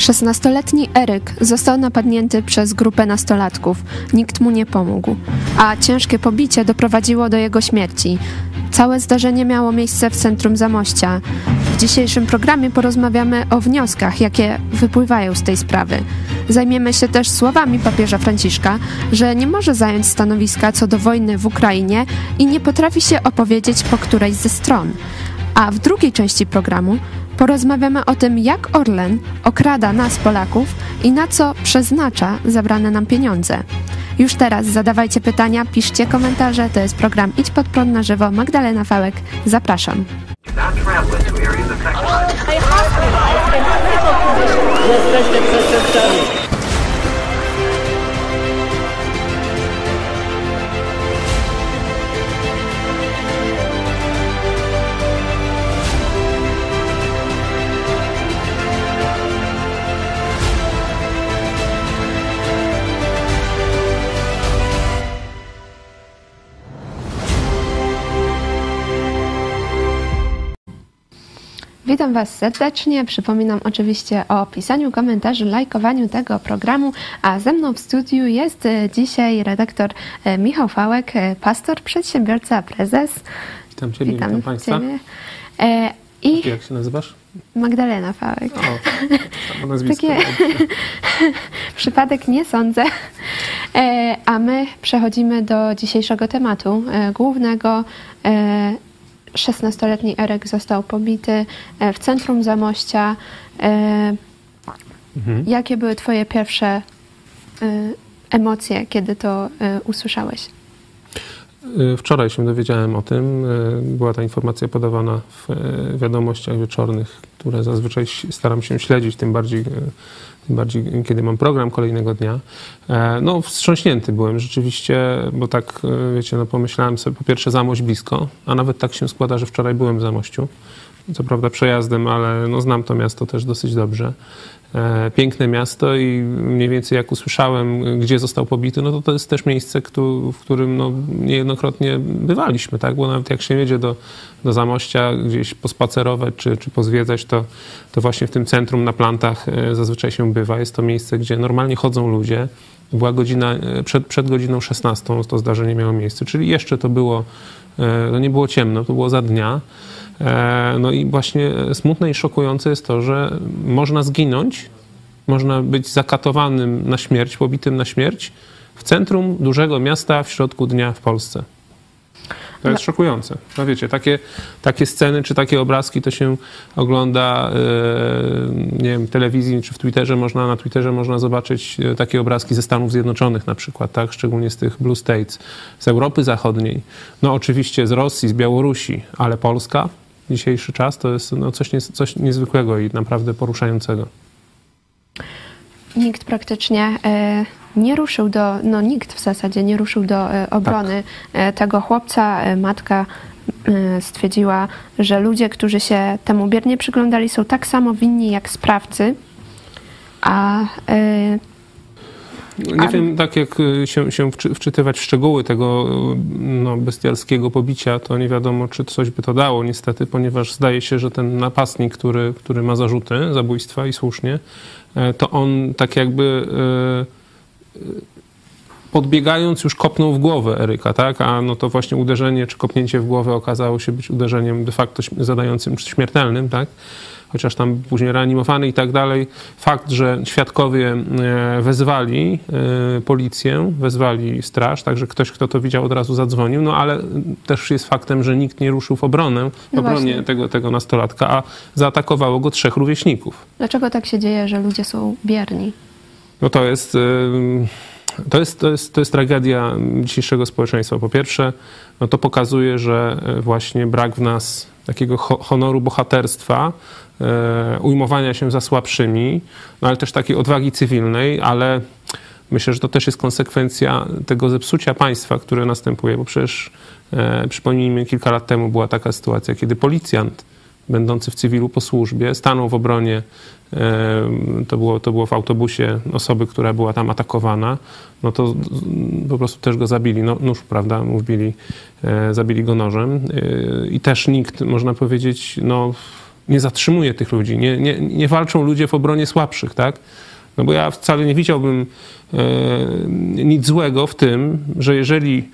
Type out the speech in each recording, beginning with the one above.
16-letni Eryk został napadnięty przez grupę nastolatków. Nikt mu nie pomógł, a ciężkie pobicie doprowadziło do jego śmierci. Całe zdarzenie miało miejsce w centrum Zamościa. W dzisiejszym programie porozmawiamy o wnioskach, jakie wypływają z tej sprawy. Zajmiemy się też słowami papieża Franciszka, że nie może zająć stanowiska co do wojny w Ukrainie i nie potrafi się opowiedzieć po którejś ze stron. A w drugiej części programu porozmawiamy o tym, jak Orlen okrada nas, Polaków, i na co przeznacza zabrane nam pieniądze. Już teraz zadawajcie pytania, piszcie komentarze. To jest program Idź pod prąd na żywo. Magdalena Fałek, zapraszam. Jesteście przestępcami. Witam Was serdecznie. Przypominam oczywiście o pisaniu komentarzy, lajkowaniu tego programu, a ze mną w studiu jest e, dzisiaj redaktor e, Michał Fałek, e, pastor, przedsiębiorca, prezes. Witam Ciebie, witam, Państwa. Ciebie. I Jak się nazywasz? Magdalena Fałek. O, samo nazwisko. Takie przypadek nie sądzę. A my przechodzimy do dzisiejszego tematu głównego. E, 16-letni Erek został pobity e, w centrum Zamościa. E, Mhm. Jakie były Twoje pierwsze e, emocje, kiedy to usłyszałeś? Y, Wczoraj się dowiedziałem o tym. Y, Była ta informacja podawana w y, wiadomościach wieczornych, które zazwyczaj staram się śledzić, tym bardziej, tym bardziej kiedy mam program kolejnego dnia. E, No, wstrząśnięty byłem rzeczywiście, bo tak, wiecie, no pomyślałem sobie, po pierwsze Zamość blisko, a nawet tak się składa, że wczoraj byłem w Zamościu. Co prawda przejazdem, ale no, znam to miasto też dosyć dobrze. E, piękne miasto i mniej więcej jak usłyszałem, gdzie został pobity, no to to jest też miejsce, w którym no, niejednokrotnie bywaliśmy, tak? Bo nawet jak się jedzie do, do Zamościa gdzieś pospacerować czy, czy pozwiedzać, to, to właśnie w tym centrum na plantach e, zazwyczaj się bywa. Jest to miejsce, gdzie normalnie chodzą ludzie. Była godzina, e, przed, przed godziną 16 to zdarzenie miało miejsce, czyli jeszcze to było, no nie było ciemno, to było za dnia. E, No i właśnie smutne i szokujące jest to, że można zginąć, można być zakatowanym na śmierć, pobitym na śmierć w centrum dużego miasta w środku dnia w Polsce. To jest szokujące. No wiecie, takie, takie sceny czy takie obrazki to się ogląda, e, nie wiem, w telewizji czy w Twitterze można, na Twitterze można zobaczyć e, takie obrazki ze Stanów Zjednoczonych na przykład, tak, szczególnie z tych Blue States, z Europy Zachodniej, no oczywiście z Rosji, z Białorusi, ale Polska, dzisiejszy czas to jest no, coś, nies- coś niezwykłego i naprawdę poruszającego. Nikt praktycznie e, nie ruszył do, no nikt w zasadzie nie ruszył do e, obrony e, tego chłopca. Matka stwierdziła, że ludzie, którzy się temu biernie przyglądali, są tak samo winni jak sprawcy. A Nie A- wiem, tak jak y, się, się wczy- wczytywać w szczegóły tego y, no, bestialskiego pobicia, to nie wiadomo, czy coś by to dało niestety, ponieważ zdaje się, że ten napastnik, który, który ma zarzuty zabójstwa i słusznie, e, to on tak jakby e, podbiegając już kopnął w głowę Eryka, tak? A no to właśnie uderzenie czy kopnięcie w głowę okazało się być uderzeniem de facto zadającym śmiertelnym, tak? Chociaż tam później reanimowany i tak dalej. Fakt, że świadkowie e, wezwali e, policję, wezwali straż, także ktoś, kto to widział, od razu zadzwonił, no ale też jest faktem, że nikt nie ruszył w obronę, w No obronie tego, tego nastolatka, a zaatakowało go trzech rówieśników. dlaczego tak się dzieje, że ludzie są bierni? No to jest, ym, to jest, to jest, to jest tragedia dzisiejszego społeczeństwa. Po pierwsze, no to pokazuje, że e, właśnie brak w nas takiego ho- honoru bohaterstwa, e, ujmowania się za słabszymi, no ale też takiej odwagi cywilnej, ale myślę, że to też jest konsekwencja tego zepsucia państwa, które następuje, bo przecież e, przypomnijmy, kilka lat temu była taka sytuacja, kiedy policjant będący w cywilu po służbie stanął w obronie Em, to było, to było w autobusie osoby, która była tam atakowana, no to po prostu też go zabili, no, nóż, prawda, wbili, e, zabili go nożem E, i też nikt, można powiedzieć, no nie zatrzymuje tych ludzi, nie, nie, nie walczą ludzie w obronie słabszych, tak? No bo ja wcale nie widziałbym e, nic złego w tym, że jeżeli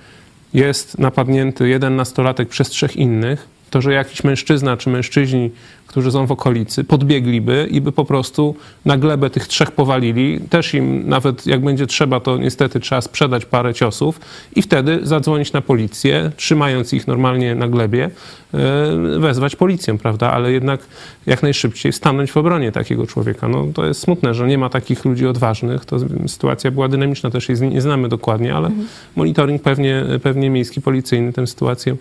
jest napadnięty jeden nastolatek przez trzech innych, to że jakiś mężczyzna czy mężczyźni którzy są w okolicy, podbiegliby i by po prostu na glebę tych trzech powalili. Też im nawet jak będzie trzeba, to niestety trzeba sprzedać parę ciosów i wtedy zadzwonić na policję, trzymając ich normalnie na glebie, e, wezwać policję, prawda? Ale jednak jak najszybciej stanąć w obronie takiego człowieka. No to jest smutne, że nie ma takich ludzi odważnych. To sytuacja była dynamiczna, też jej nie znamy dokładnie, ale mhm. monitoring pewnie, pewnie miejski, policyjny tę sytuację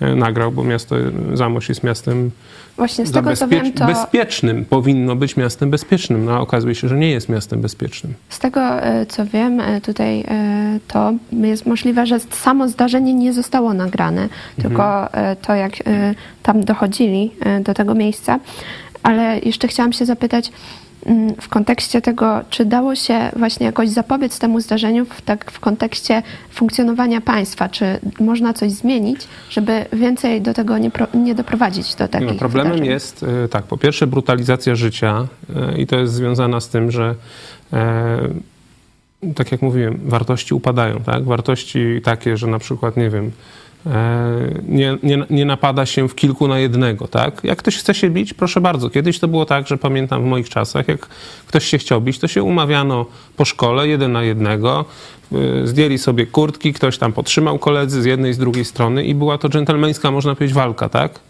e, nagrał, bo miasto Zamość jest miastem Właśnie z tego co wiem, to... Bezpiecznym, powinno być miastem bezpiecznym, no a okazuje się, że nie jest miastem bezpiecznym. Z tego e, co wiem, e, tutaj e, to jest możliwe, że samo zdarzenie nie zostało nagrane, mhm. tylko to jak tam dochodzili do tego miejsca. Ale jeszcze chciałam się zapytać, w kontekście tego, czy dało się właśnie jakoś zapobiec temu zdarzeniu, w, tak w kontekście funkcjonowania państwa, czy można coś zmienić, żeby więcej do tego nie, pro, nie doprowadzić do takich no, Problemem wydarzeń? jest, e, tak, po pierwsze brutalizacja życia e, i to jest związana z tym, że e, tak jak mówiłem, wartości upadają, tak? Wartości takie, że na przykład, nie wiem, nie, nie, nie, napada się w kilku na jednego, tak? Jak ktoś chce się bić, proszę bardzo. Kiedyś to było tak, że pamiętam w moich czasach, jak ktoś się chciał bić, to się umawiano po szkole jeden na jednego, e, zdjęli sobie kurtki, ktoś tam podtrzymał koledzy z jednej, z drugiej strony i była to dżentelmeńska, można powiedzieć, walka, tak?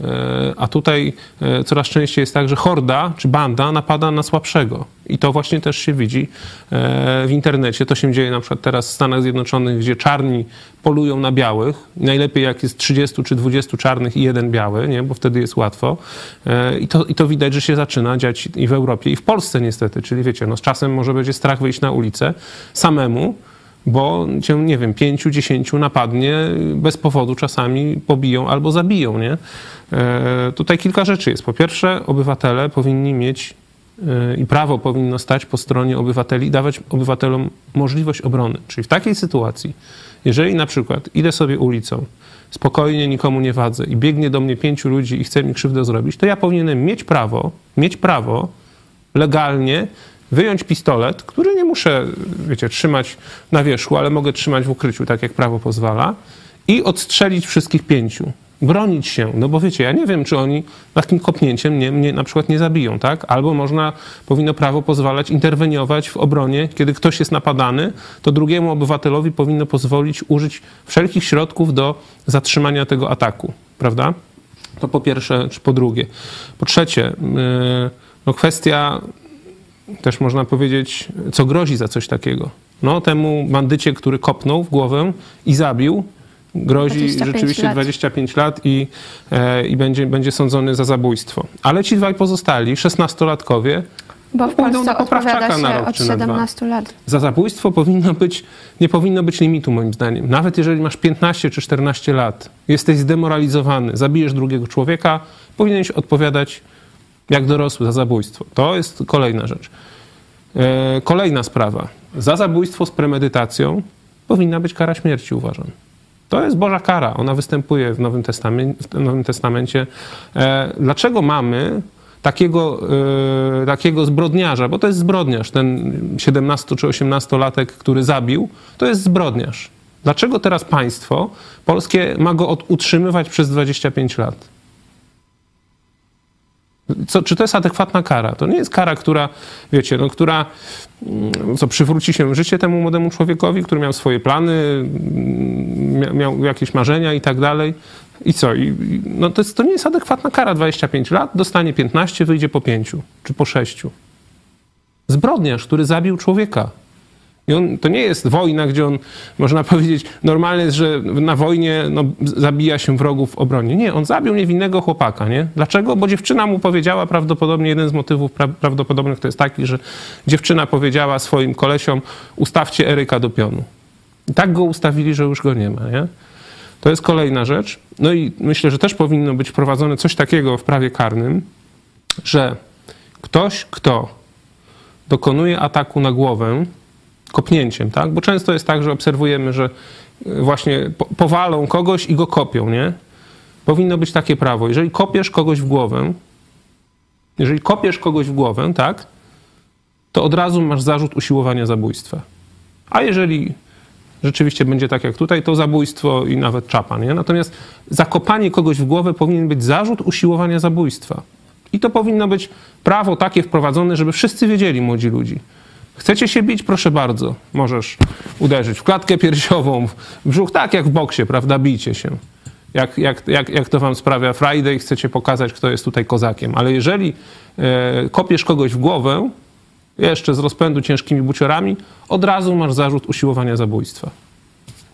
E, a tutaj e, coraz częściej jest tak, że horda czy banda napada na słabszego. I to właśnie też się widzi e, w internecie. To się dzieje na przykład teraz w Stanach Zjednoczonych, gdzie czarni polują na białych. Najlepiej jak jest 30 czy 20 czarnych i jeden biały, nie? bo wtedy jest łatwo. I to, I to widać, że się zaczyna dziać i w Europie, i w Polsce niestety. Czyli wiecie, no z czasem może będzie strach wyjść na ulicę samemu, bo cię, nie wiem, pięciu, dziesięciu napadnie, bez powodu czasami pobiją albo zabiją, nie? E, tutaj kilka rzeczy jest. Po pierwsze, obywatele powinni mieć e, i prawo powinno stać po stronie obywateli i dawać obywatelom możliwość obrony. Czyli w takiej sytuacji, jeżeli na przykład idę sobie ulicą, spokojnie, nikomu nie wadzę i biegnie do mnie pięciu ludzi i chce mi krzywdę zrobić, to ja powinienem mieć prawo, mieć prawo legalnie wyjąć pistolet, który nie muszę, wiecie, trzymać na wierzchu, ale mogę trzymać w ukryciu, tak jak prawo pozwala, i odstrzelić wszystkich pięciu. Bronić się, no bo wiecie, ja nie wiem, czy oni takim kopnięciem mnie, mnie na przykład nie zabiją, tak? Albo można, powinno prawo pozwalać interweniować w obronie, kiedy ktoś jest napadany, to drugiemu obywatelowi powinno pozwolić użyć wszelkich środków do zatrzymania tego ataku, prawda? To po pierwsze, czy po drugie. Po trzecie, yy, no kwestia też można powiedzieć, co grozi za coś takiego. No, temu bandycie, który kopnął w głowę i zabił, grozi rzeczywiście lat. 25 lat i, e, i będzie, będzie sądzony za zabójstwo. Ale ci dwaj pozostali, 16-latkowie, bo w pójdą na poprawczaka na rok od 17 lat. Za zabójstwo powinno być, nie powinno być limitu moim zdaniem. Nawet jeżeli masz 15 czy 14 lat, jesteś zdemoralizowany, zabijesz drugiego człowieka, powinieneś odpowiadać jak dorosły za zabójstwo. To jest kolejna rzecz. E, kolejna sprawa. Za zabójstwo z premedytacją powinna być kara śmierci, uważam. To jest Boża kara. Ona występuje w Nowym Testamencie. W Nowym Testamencie. E, dlaczego mamy takiego, e, takiego zbrodniarza? Bo to jest zbrodniarz. Ten 17 czy 18-latek, który zabił, to jest zbrodniarz. Dlaczego teraz państwo polskie ma go utrzymywać przez 25 lat? Co, czy to jest adekwatna kara? To nie jest kara, która, wiecie, no, która mm, co przywróci się życie temu młodemu człowiekowi, który miał swoje plany, mm, miał jakieś marzenia i tak dalej. I co? I, no to, jest, to nie jest adekwatna kara. 25 lat, dostanie 15, wyjdzie po 5 czy po 6. Zbrodniarz, który zabił człowieka. I on, to nie jest wojna, gdzie on, można powiedzieć, normalne jest, że na wojnie no, zabija się wrogów w obronie. Nie, on zabił niewinnego chłopaka, nie? Dlaczego? Bo dziewczyna mu powiedziała, prawdopodobnie jeden z motywów pra prawdopodobnych to jest taki, że dziewczyna powiedziała swoim kolesiom, ustawcie Eryka do pionu. I tak go ustawili, że już go nie ma, nie? To jest kolejna rzecz. No i myślę, że też powinno być wprowadzone coś takiego w prawie karnym, że ktoś, kto dokonuje ataku na głowę, kopnięciem, tak? Bo często jest tak, że obserwujemy, że e, właśnie powalą kogoś i go kopią, nie? Powinno być takie prawo. Jeżeli kopiesz kogoś w głowę, Jeżeli kopiesz kogoś w głowę, tak, to od razu masz zarzut usiłowania zabójstwa. A jeżeli rzeczywiście będzie tak jak tutaj, to zabójstwo i nawet czapa. Nie? Natomiast zakopanie kogoś w głowę powinien być zarzut usiłowania zabójstwa. I to powinno być prawo takie wprowadzone, żeby wszyscy wiedzieli, młodzi ludzi. Chcecie się bić? Proszę bardzo. Możesz uderzyć w klatkę piersiową, w brzuch, tak jak w boksie, prawda? Bijcie się. Jak, jak, jak, jak to wam sprawia Friday chcecie pokazać, kto jest tutaj kozakiem. Ale jeżeli e, kopiesz kogoś w głowę, jeszcze z rozpędu ciężkimi buciorami, od razu masz zarzut usiłowania zabójstwa.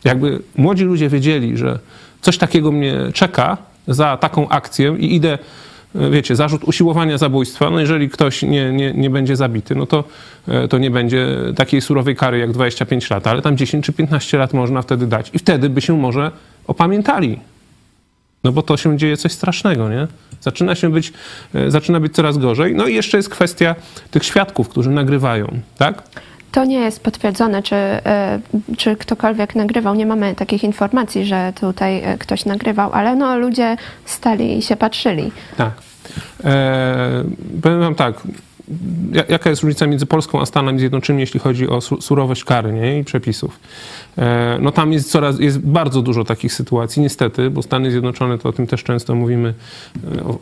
Jakby młodzi ludzie wiedzieli, że coś takiego mnie czeka za taką akcję i idę, wiecie, zarzut usiłowania zabójstwa, no jeżeli ktoś nie, nie, nie będzie zabity, no to, e, to nie będzie takiej surowej kary jak 25 lat, ale tam 10 czy 15 lat można wtedy dać i wtedy by się może opamiętali. No bo to się dzieje coś strasznego, nie? Zaczyna się być, e, zaczyna być coraz gorzej. No i jeszcze jest kwestia tych świadków, którzy nagrywają, tak? To nie jest potwierdzone, czy, e, czy ktokolwiek nagrywał. Nie mamy takich informacji, że tutaj e, ktoś nagrywał, ale no, ludzie stali i się patrzyli. Tak. E, powiem wam tak, jaka jest różnica między Polską a Stanami Zjednoczonymi, jeśli chodzi o surowość kary nie? i przepisów. E, no tam jest coraz, jest bardzo dużo takich sytuacji, niestety, bo Stany Zjednoczone, to o tym też często mówimy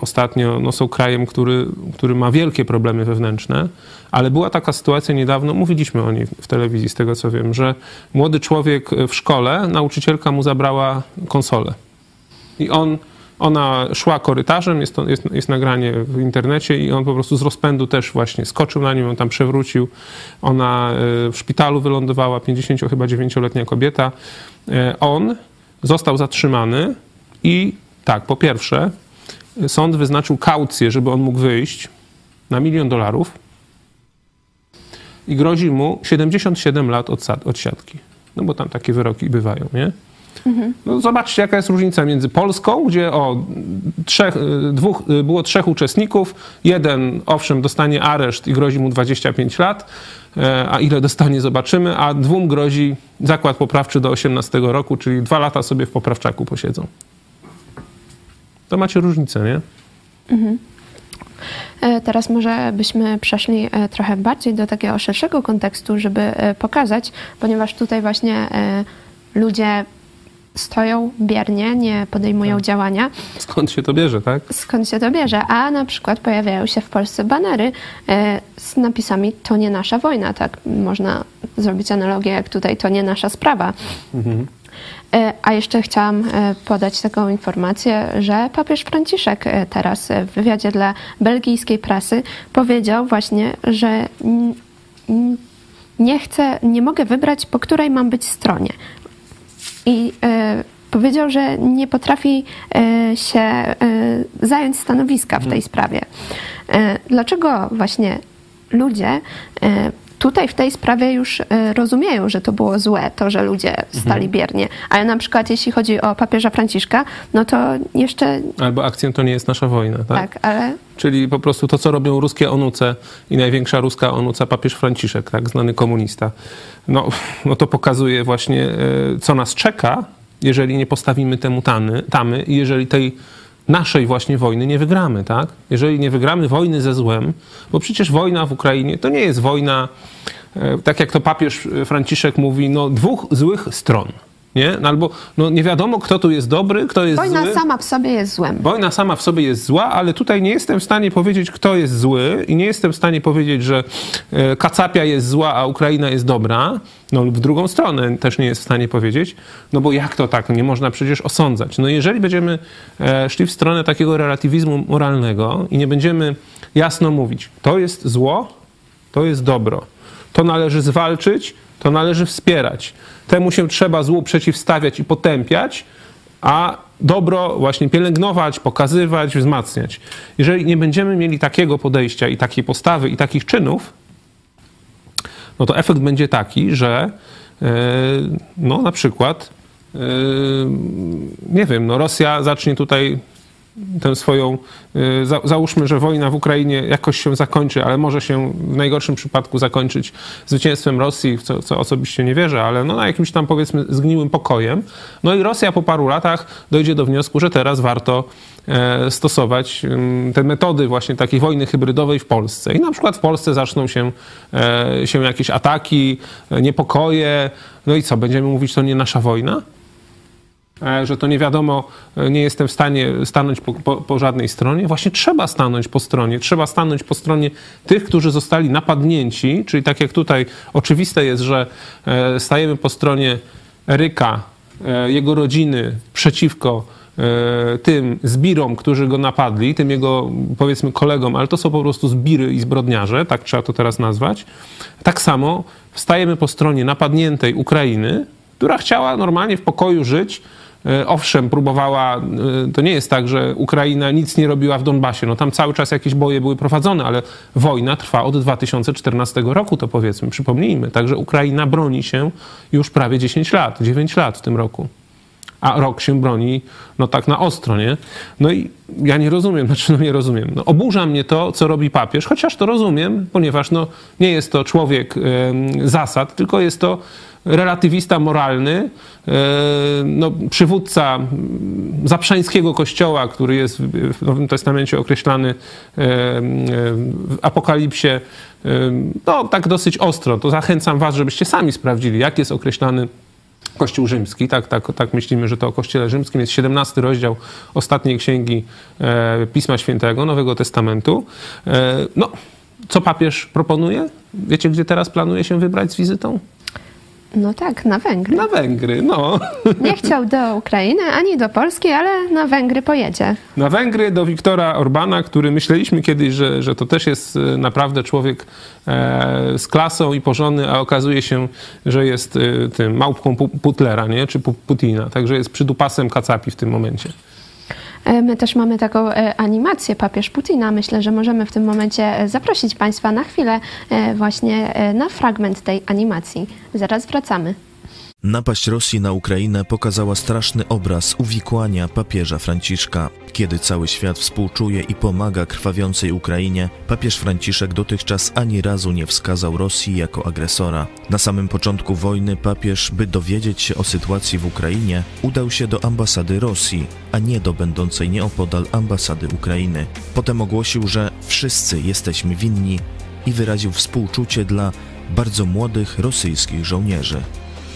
ostatnio, no są krajem, który, który ma wielkie problemy wewnętrzne, ale była taka sytuacja niedawno, mówiliśmy o niej w telewizji, z tego co wiem, że młody człowiek w szkole, nauczycielka mu zabrała konsolę. I on ona szła korytarzem, jest, to, jest, jest nagranie w internecie i on po prostu z rozpędu też właśnie skoczył na nią, on tam przewrócił. Ona e, w szpitalu wylądowała, 50 chyba 9-letnia kobieta. E, on został zatrzymany i tak, po pierwsze, sąd wyznaczył kaucję, żeby on mógł wyjść na milion dolarów i grozi mu 77 lat od siatki. No bo tam takie wyroki bywają, nie? No zobaczcie, jaka jest różnica między Polską, gdzie o trzech, y, dwóch, y, było trzech uczestników. Jeden, owszem, dostanie areszt i grozi mu 25 lat, e, a ile dostanie, zobaczymy, a dwóm grozi zakład poprawczy do 18 roku, czyli dwa lata sobie w poprawczaku posiedzą. To macie różnicę, nie? Mhm. E, teraz może byśmy przeszli e, trochę bardziej do takiego szerszego kontekstu, żeby pokazać, ponieważ tutaj właśnie ludzie stoją biernie, nie podejmują tak. działania. Skąd się to bierze, tak? Skąd się to bierze? A na przykład pojawiają się w Polsce banery e, z napisami to nie nasza wojna, tak? Można zrobić analogię jak tutaj to nie nasza sprawa. Mhm. E, a jeszcze chciałam e, podać taką informację, że papież Franciszek teraz w wywiadzie dla belgijskiej prasy powiedział właśnie, że nie chcę, nie mogę wybrać, po której mam być stronie i e, powiedział, że nie potrafi e, się e, zająć stanowiska w tej mhm. sprawie. Dlaczego właśnie ludzie tutaj w tej sprawie już rozumieją, że to było złe, to, że ludzie stali mhm. biernie. Ale na przykład jeśli chodzi o papieża Franciszka, no to jeszcze... Albo akcją to nie jest nasza wojna, tak? Tak, ale... Czyli po prostu to, co robią ruskie onuce i największa ruska onuca papież Franciszek, tak, znany komunista no, no to pokazuje właśnie, e, co nas czeka, jeżeli nie postawimy temu tany, tamy i jeżeli tej naszej właśnie wojny nie wygramy, tak? Jeżeli nie wygramy wojny ze złem, bo przecież wojna w Ukrainie to nie jest wojna, e, tak jak to papież Franciszek mówi, no dwóch złych stron. Nie? No albo no nie wiadomo, kto tu jest dobry, kto jest Wojna zły. Wojna sama w sobie jest złem. Wojna sama w sobie jest zła, ale tutaj nie jestem w stanie powiedzieć, kto jest zły i nie jestem w stanie powiedzieć, że e, Kacapia jest zła, a Ukraina jest dobra. No w drugą stronę też nie jest w stanie powiedzieć, no bo jak to tak? Nie można przecież osądzać. No jeżeli będziemy e, szli w stronę takiego relatywizmu moralnego i nie będziemy jasno mówić, to jest zło, to jest dobro, to należy zwalczyć, to należy wspierać. Temu się trzeba złu przeciwstawiać i potępiać, a dobro właśnie pielęgnować, pokazywać, wzmacniać. Jeżeli nie będziemy mieli takiego podejścia i takiej postawy i takich czynów, no to efekt będzie taki, że e, no na przykład e, nie wiem, no Rosja zacznie tutaj tę swoją, y, za, załóżmy, że wojna w Ukrainie jakoś się zakończy, ale może się w najgorszym przypadku zakończyć zwycięstwem Rosji, w co, co osobiście nie wierzę, ale no na jakimś tam powiedzmy zgniłym pokojem. No i Rosja po paru latach dojdzie do wniosku, że teraz warto e, stosować te metody właśnie takiej wojny hybrydowej w Polsce. I na przykład w Polsce zaczną się, e, się jakieś ataki, niepokoje. No i co, będziemy mówić, to nie nasza wojna? E, że to nie wiadomo, e, nie jestem w stanie stanąć po, po, po, żadnej stronie. Właśnie trzeba stanąć po stronie, trzeba stanąć po stronie tych, którzy zostali napadnięci, czyli tak jak tutaj oczywiste jest, że e, stajemy po stronie Eryka, jego rodziny przeciwko tym zbirom, którzy go napadli, tym jego powiedzmy kolegom, ale to są po prostu zbiry i zbrodniarze, tak trzeba to teraz nazwać. Tak samo stajemy po stronie napadniętej Ukrainy, która chciała normalnie w pokoju żyć, owszem, próbowała, e, to nie jest tak, że Ukraina nic nie robiła w Donbasie. No tam cały czas jakieś boje były prowadzone, ale wojna trwa od 2014 roku, to powiedzmy, przypomnijmy. Także Ukraina broni się już prawie 10 lat, 9 lat w tym roku. A rok się broni, no tak na ostro, nie? No i ja nie rozumiem, znaczy no nie rozumiem. No, oburza mnie to, co robi papież, chociaż to rozumiem, ponieważ no, nie jest to człowiek zasad, tylko jest to relatywista moralny, e, no, przywódca zaprzańskiego kościoła, który jest w Nowym Testamencie określany e, w Apokalipsie, e, no tak dosyć ostro. To zachęcam was, żebyście sami sprawdzili, jak jest określany Kościół rzymski, tak, tak, tak myślimy, że to o Kościele rzymskim jest 17 rozdział ostatniej księgi Pisma Świętego, Nowego Testamentu. No, co papież proponuje? Wiecie, gdzie teraz planuje się wybrać z wizytą? No tak, na Węgry. Na Węgry, no. Nie chciał do Ukrainy ani do Polski, ale na Węgry pojedzie. Na Węgry do Wiktora Orbana, który myśleliśmy kiedyś, że, że to też jest e, naprawdę człowiek e, z klasą i porządny, a okazuje się, że jest e, tym małpką Putlera, nie? czy Putina. Także jest przydupasem kacapi w tym momencie. E, my też mamy taką e, animację Papież Putina. Myślę, że możemy w tym momencie e, zaprosić Państwa na chwilę właśnie na fragment tej animacji. Zaraz wracamy. Napaść Rosji na Ukrainę pokazała straszny obraz uwikłania papieża Franciszka. Kiedy cały świat współczuje i pomaga krwawiącej Ukrainie, papież Franciszek dotychczas ani razu nie wskazał Rosji jako agresora. Na samym początku wojny papież, by dowiedzieć się o sytuacji w Ukrainie, udał się do ambasady Rosji, a nie do będącej nieopodal ambasady Ukrainy. Potem ogłosił, że wszyscy jesteśmy winni i wyraził współczucie dla bardzo młodych rosyjskich żołnierzy.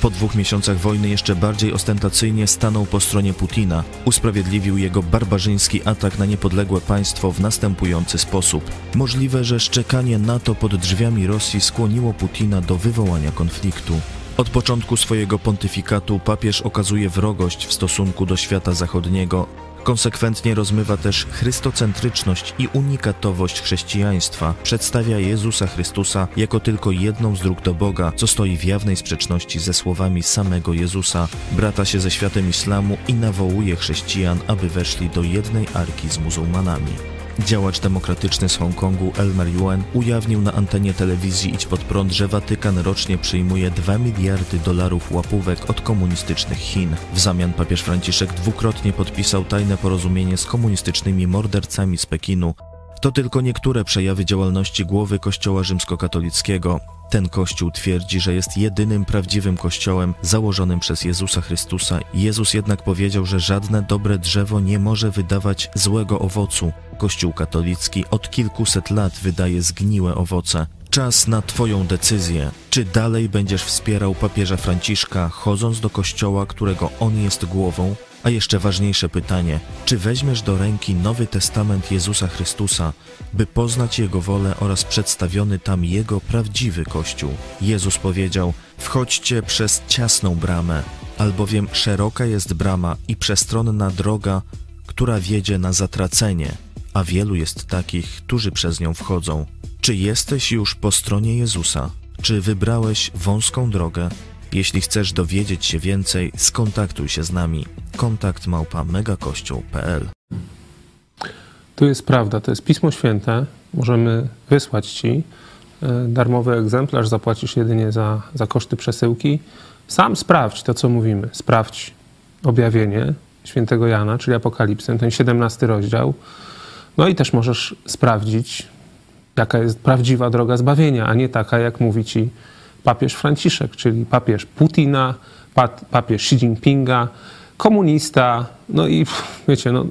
Po dwóch miesiącach wojny jeszcze bardziej ostentacyjnie stanął po stronie Putina. Usprawiedliwił jego barbarzyński atak na niepodległe państwo w następujący sposób. Możliwe, że szczekanie NATO pod drzwiami Rosji skłoniło Putina do wywołania konfliktu. Od początku swojego pontyfikatu papież okazuje wrogość w stosunku do świata zachodniego, Konsekwentnie rozmywa też chrystocentryczność i unikatowość chrześcijaństwa. Przedstawia Jezusa Chrystusa jako tylko jedną z dróg do Boga, co stoi w jawnej sprzeczności ze słowami samego Jezusa. Brata się ze światem islamu i nawołuje chrześcijan, aby weszli do jednej arki z muzułmanami. Działacz demokratyczny z Hongkongu Elmer Yuen ujawnił na antenie telewizji Idź Pod Prąd, że Watykan rocznie przyjmuje 2 miliardy dolarów łapówek od komunistycznych Chin. W zamian papież Franciszek dwukrotnie podpisał tajne porozumienie z komunistycznymi mordercami z Pekinu. To tylko niektóre przejawy działalności głowy Kościoła rzymskokatolickiego. Ten kościół twierdzi, że jest jedynym prawdziwym kościołem założonym przez Jezusa Chrystusa. Jezus jednak powiedział, że żadne dobre drzewo nie może wydawać złego owocu. Kościół katolicki od kilkuset lat wydaje zgniłe owoce. Czas na Twoją decyzję. Czy dalej będziesz wspierał papieża Franciszka, chodząc do kościoła, którego on jest głową, a jeszcze ważniejsze pytanie, czy weźmiesz do ręki Nowy Testament Jezusa Chrystusa, by poznać Jego wolę oraz przedstawiony tam Jego prawdziwy Kościół? Jezus powiedział, wchodźcie przez ciasną bramę, albowiem szeroka jest brama i przestronna droga, która wiedzie na zatracenie, a wielu jest takich, którzy przez nią wchodzą. Czy jesteś już po stronie Jezusa? Czy wybrałeś wąską drogę, jeśli chcesz dowiedzieć się więcej, skontaktuj się z nami. Kontakt małpa megakościół.pl To jest prawda, to jest Pismo Święte. Możemy wysłać Ci e, darmowy egzemplarz, zapłacisz jedynie za, za koszty przesyłki. Sam sprawdź to, co mówimy. Sprawdź objawienie świętego Jana, czyli Apokalipsę, ten 17 rozdział. No i też możesz sprawdzić, jaka jest prawdziwa droga zbawienia, a nie taka, jak mówi ci papież Franciszek, czyli papież Putina, papież Xi Jinpinga, komunista, no i wiecie, no,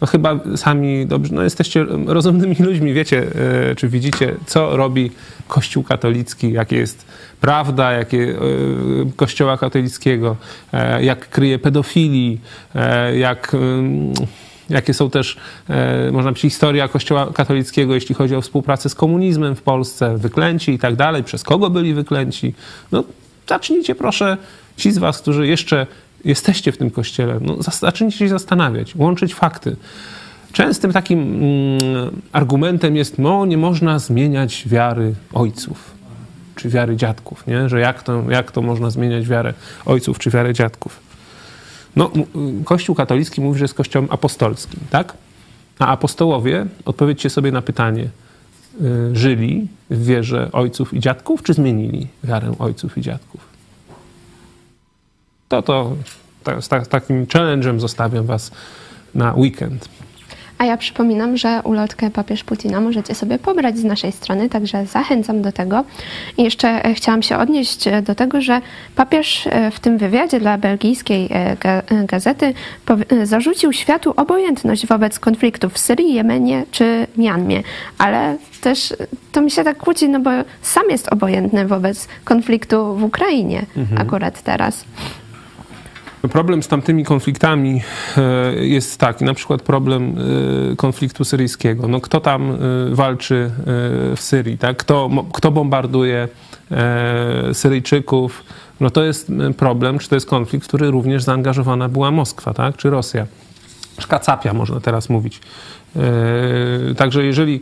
no chyba sami dobrze, no jesteście rozumnymi ludźmi, wiecie, e, czy widzicie, co robi Kościół katolicki, jakie jest prawda, jakie e, Kościoła katolickiego, e, jak kryje pedofilii, jak jakie są też, można powiedzieć, historia Kościoła katolickiego, jeśli chodzi o współpracę z komunizmem w Polsce, wyklęci i tak dalej, przez kogo byli wyklęci. No, zacznijcie proszę, ci z was, którzy jeszcze jesteście w tym kościele, no, zacznijcie się zastanawiać, łączyć fakty. Częstym takim mm, argumentem jest, no nie można zmieniać wiary ojców czy wiary dziadków, nie? że jak to, jak to można zmieniać wiarę ojców czy wiarę dziadków. No, Kościół katolicki mówi, że jest kościołem apostolskim, tak? A apostołowie, odpowiedzcie sobie na pytanie, y, żyli w wierze ojców i dziadków, czy zmienili wiarę ojców i dziadków? To to z takim challenge'em zostawiam was na weekend. A ja przypominam, że ulotkę papież Putina możecie sobie pobrać z naszej strony, także zachęcam do tego. I jeszcze e, chciałam się odnieść e, do tego, że papież e, w tym wywiadzie dla belgijskiej gazety zarzucił światu obojętność wobec konfliktów w Syrii, Jemenie czy Mianmie. Ale też to mi się tak kłóci, no bo sam jest obojętny wobec konfliktu w Ukrainie mhm. akurat teraz. Problem z tamtymi konfliktami e, jest taki, na przykład problem e, konfliktu syryjskiego. No, kto tam e, walczy w Syrii, tak? kto, kto bombarduje Syryjczyków? No to jest problem, czy to jest konflikt, w który również zaangażowana była Moskwa, tak? czy Rosja. Szkacapia można teraz mówić. Także jeżeli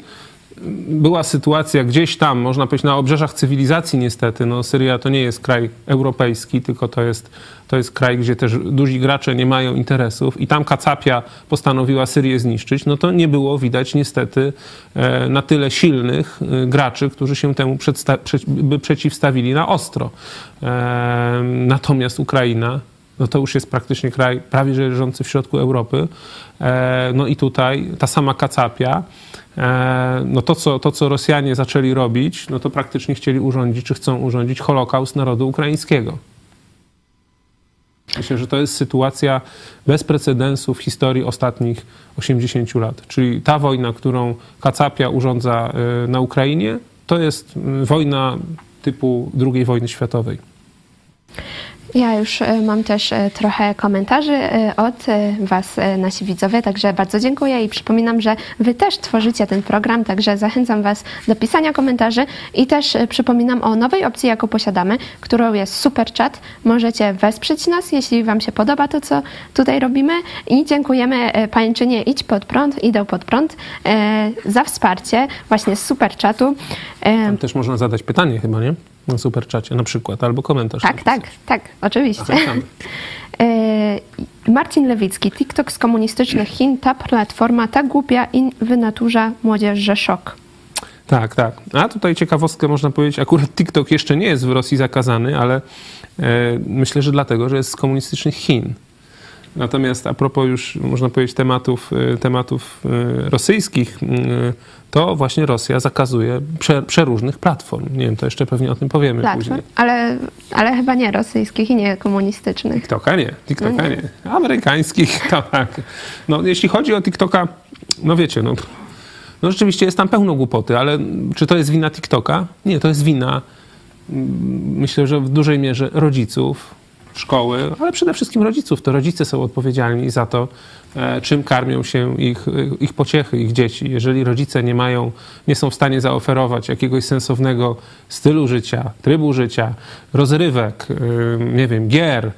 była sytuacja gdzieś tam, można powiedzieć, na obrzeżach cywilizacji niestety. No, Syria to nie jest kraj europejski, tylko to jest, to jest kraj, gdzie też duzi gracze nie mają interesów i tam Kacapia postanowiła Syrię zniszczyć, no to nie było widać niestety e, na tyle silnych e, graczy, którzy się temu by przeciwstawili na ostro. E, natomiast Ukraina no to już jest praktycznie kraj prawie że leżący w środku Europy. No i tutaj ta sama Kacapia no to co, to, co Rosjanie zaczęli robić, no to praktycznie chcieli urządzić, czy chcą urządzić Holokaust narodu ukraińskiego. Myślę, że to jest sytuacja bez precedensu w historii ostatnich 80 lat. Czyli ta wojna, którą Kacapia urządza e, na Ukrainie, to jest wojna typu II wojny światowej. Ja już e, mam też e, trochę komentarzy e, od Was, nasi widzowie, także bardzo dziękuję i przypominam, że Wy też tworzycie ten program, także zachęcam Was do pisania komentarzy i też przypominam o nowej opcji, jaką posiadamy, którą jest Super Chat. Możecie wesprzeć nas, jeśli Wam się podoba to, co tutaj robimy i dziękujemy Pańczynie Idź Pod Prąd, Idę Pod Prąd za wsparcie właśnie z Super Chatu. Tam też można zadać pytanie chyba, nie? Na super czacie na przykład, albo komentarz. Tak, tak, tak, oczywiście. E, Marcin Lewicki, TikTok z komunistycznych Chin, ta platforma tak głupia i wynaturza młodzież, że szok. Tak, tak. A tutaj ciekawostkę można powiedzieć, akurat TikTok jeszcze nie jest w Rosji zakazany, ale e, myślę, że dlatego, że jest z komunistycznych Chin. Natomiast a propos już, można powiedzieć, tematów, e, tematów e, rosyjskich, to właśnie Rosja zakazuje prze, przeróżnych platform. Nie wiem, to jeszcze pewnie o tym powiemy platform, później. Ale, ale chyba nie rosyjskich i nie komunistycznych. TikToka nie, TikToka no nie. nie. Amerykańskich, tak. No, jeśli chodzi o TikToka, no wiecie, no, no rzeczywiście jest tam pełno głupoty, ale czy to jest wina TikToka? Nie, to jest wina, mm, myślę, że w dużej mierze rodziców, szkoły, ale przede wszystkim rodziców. To rodzice są odpowiedzialni za to, e, czym karmią się ich, ich pociechy, ich dzieci. Jeżeli rodzice nie mają, nie są w stanie zaoferować jakiegoś sensownego stylu życia, trybu życia, rozrywek, e, nie wiem, gier,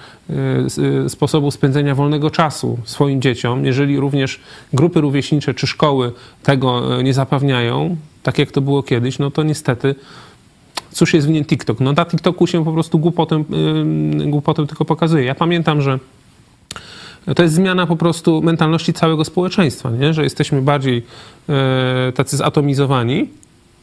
e, sposobu spędzenia wolnego czasu swoim dzieciom, jeżeli również grupy rówieśnicze czy szkoły tego nie zapewniają, tak jak to było kiedyś, no to niestety cóż jest winien TikTok? No na TikToku się po prostu głupotem, głupotem tylko pokazuje. Ja pamiętam, że to jest zmiana po prostu mentalności całego społeczeństwa, nie? że jesteśmy bardziej yy, tacy zatomizowani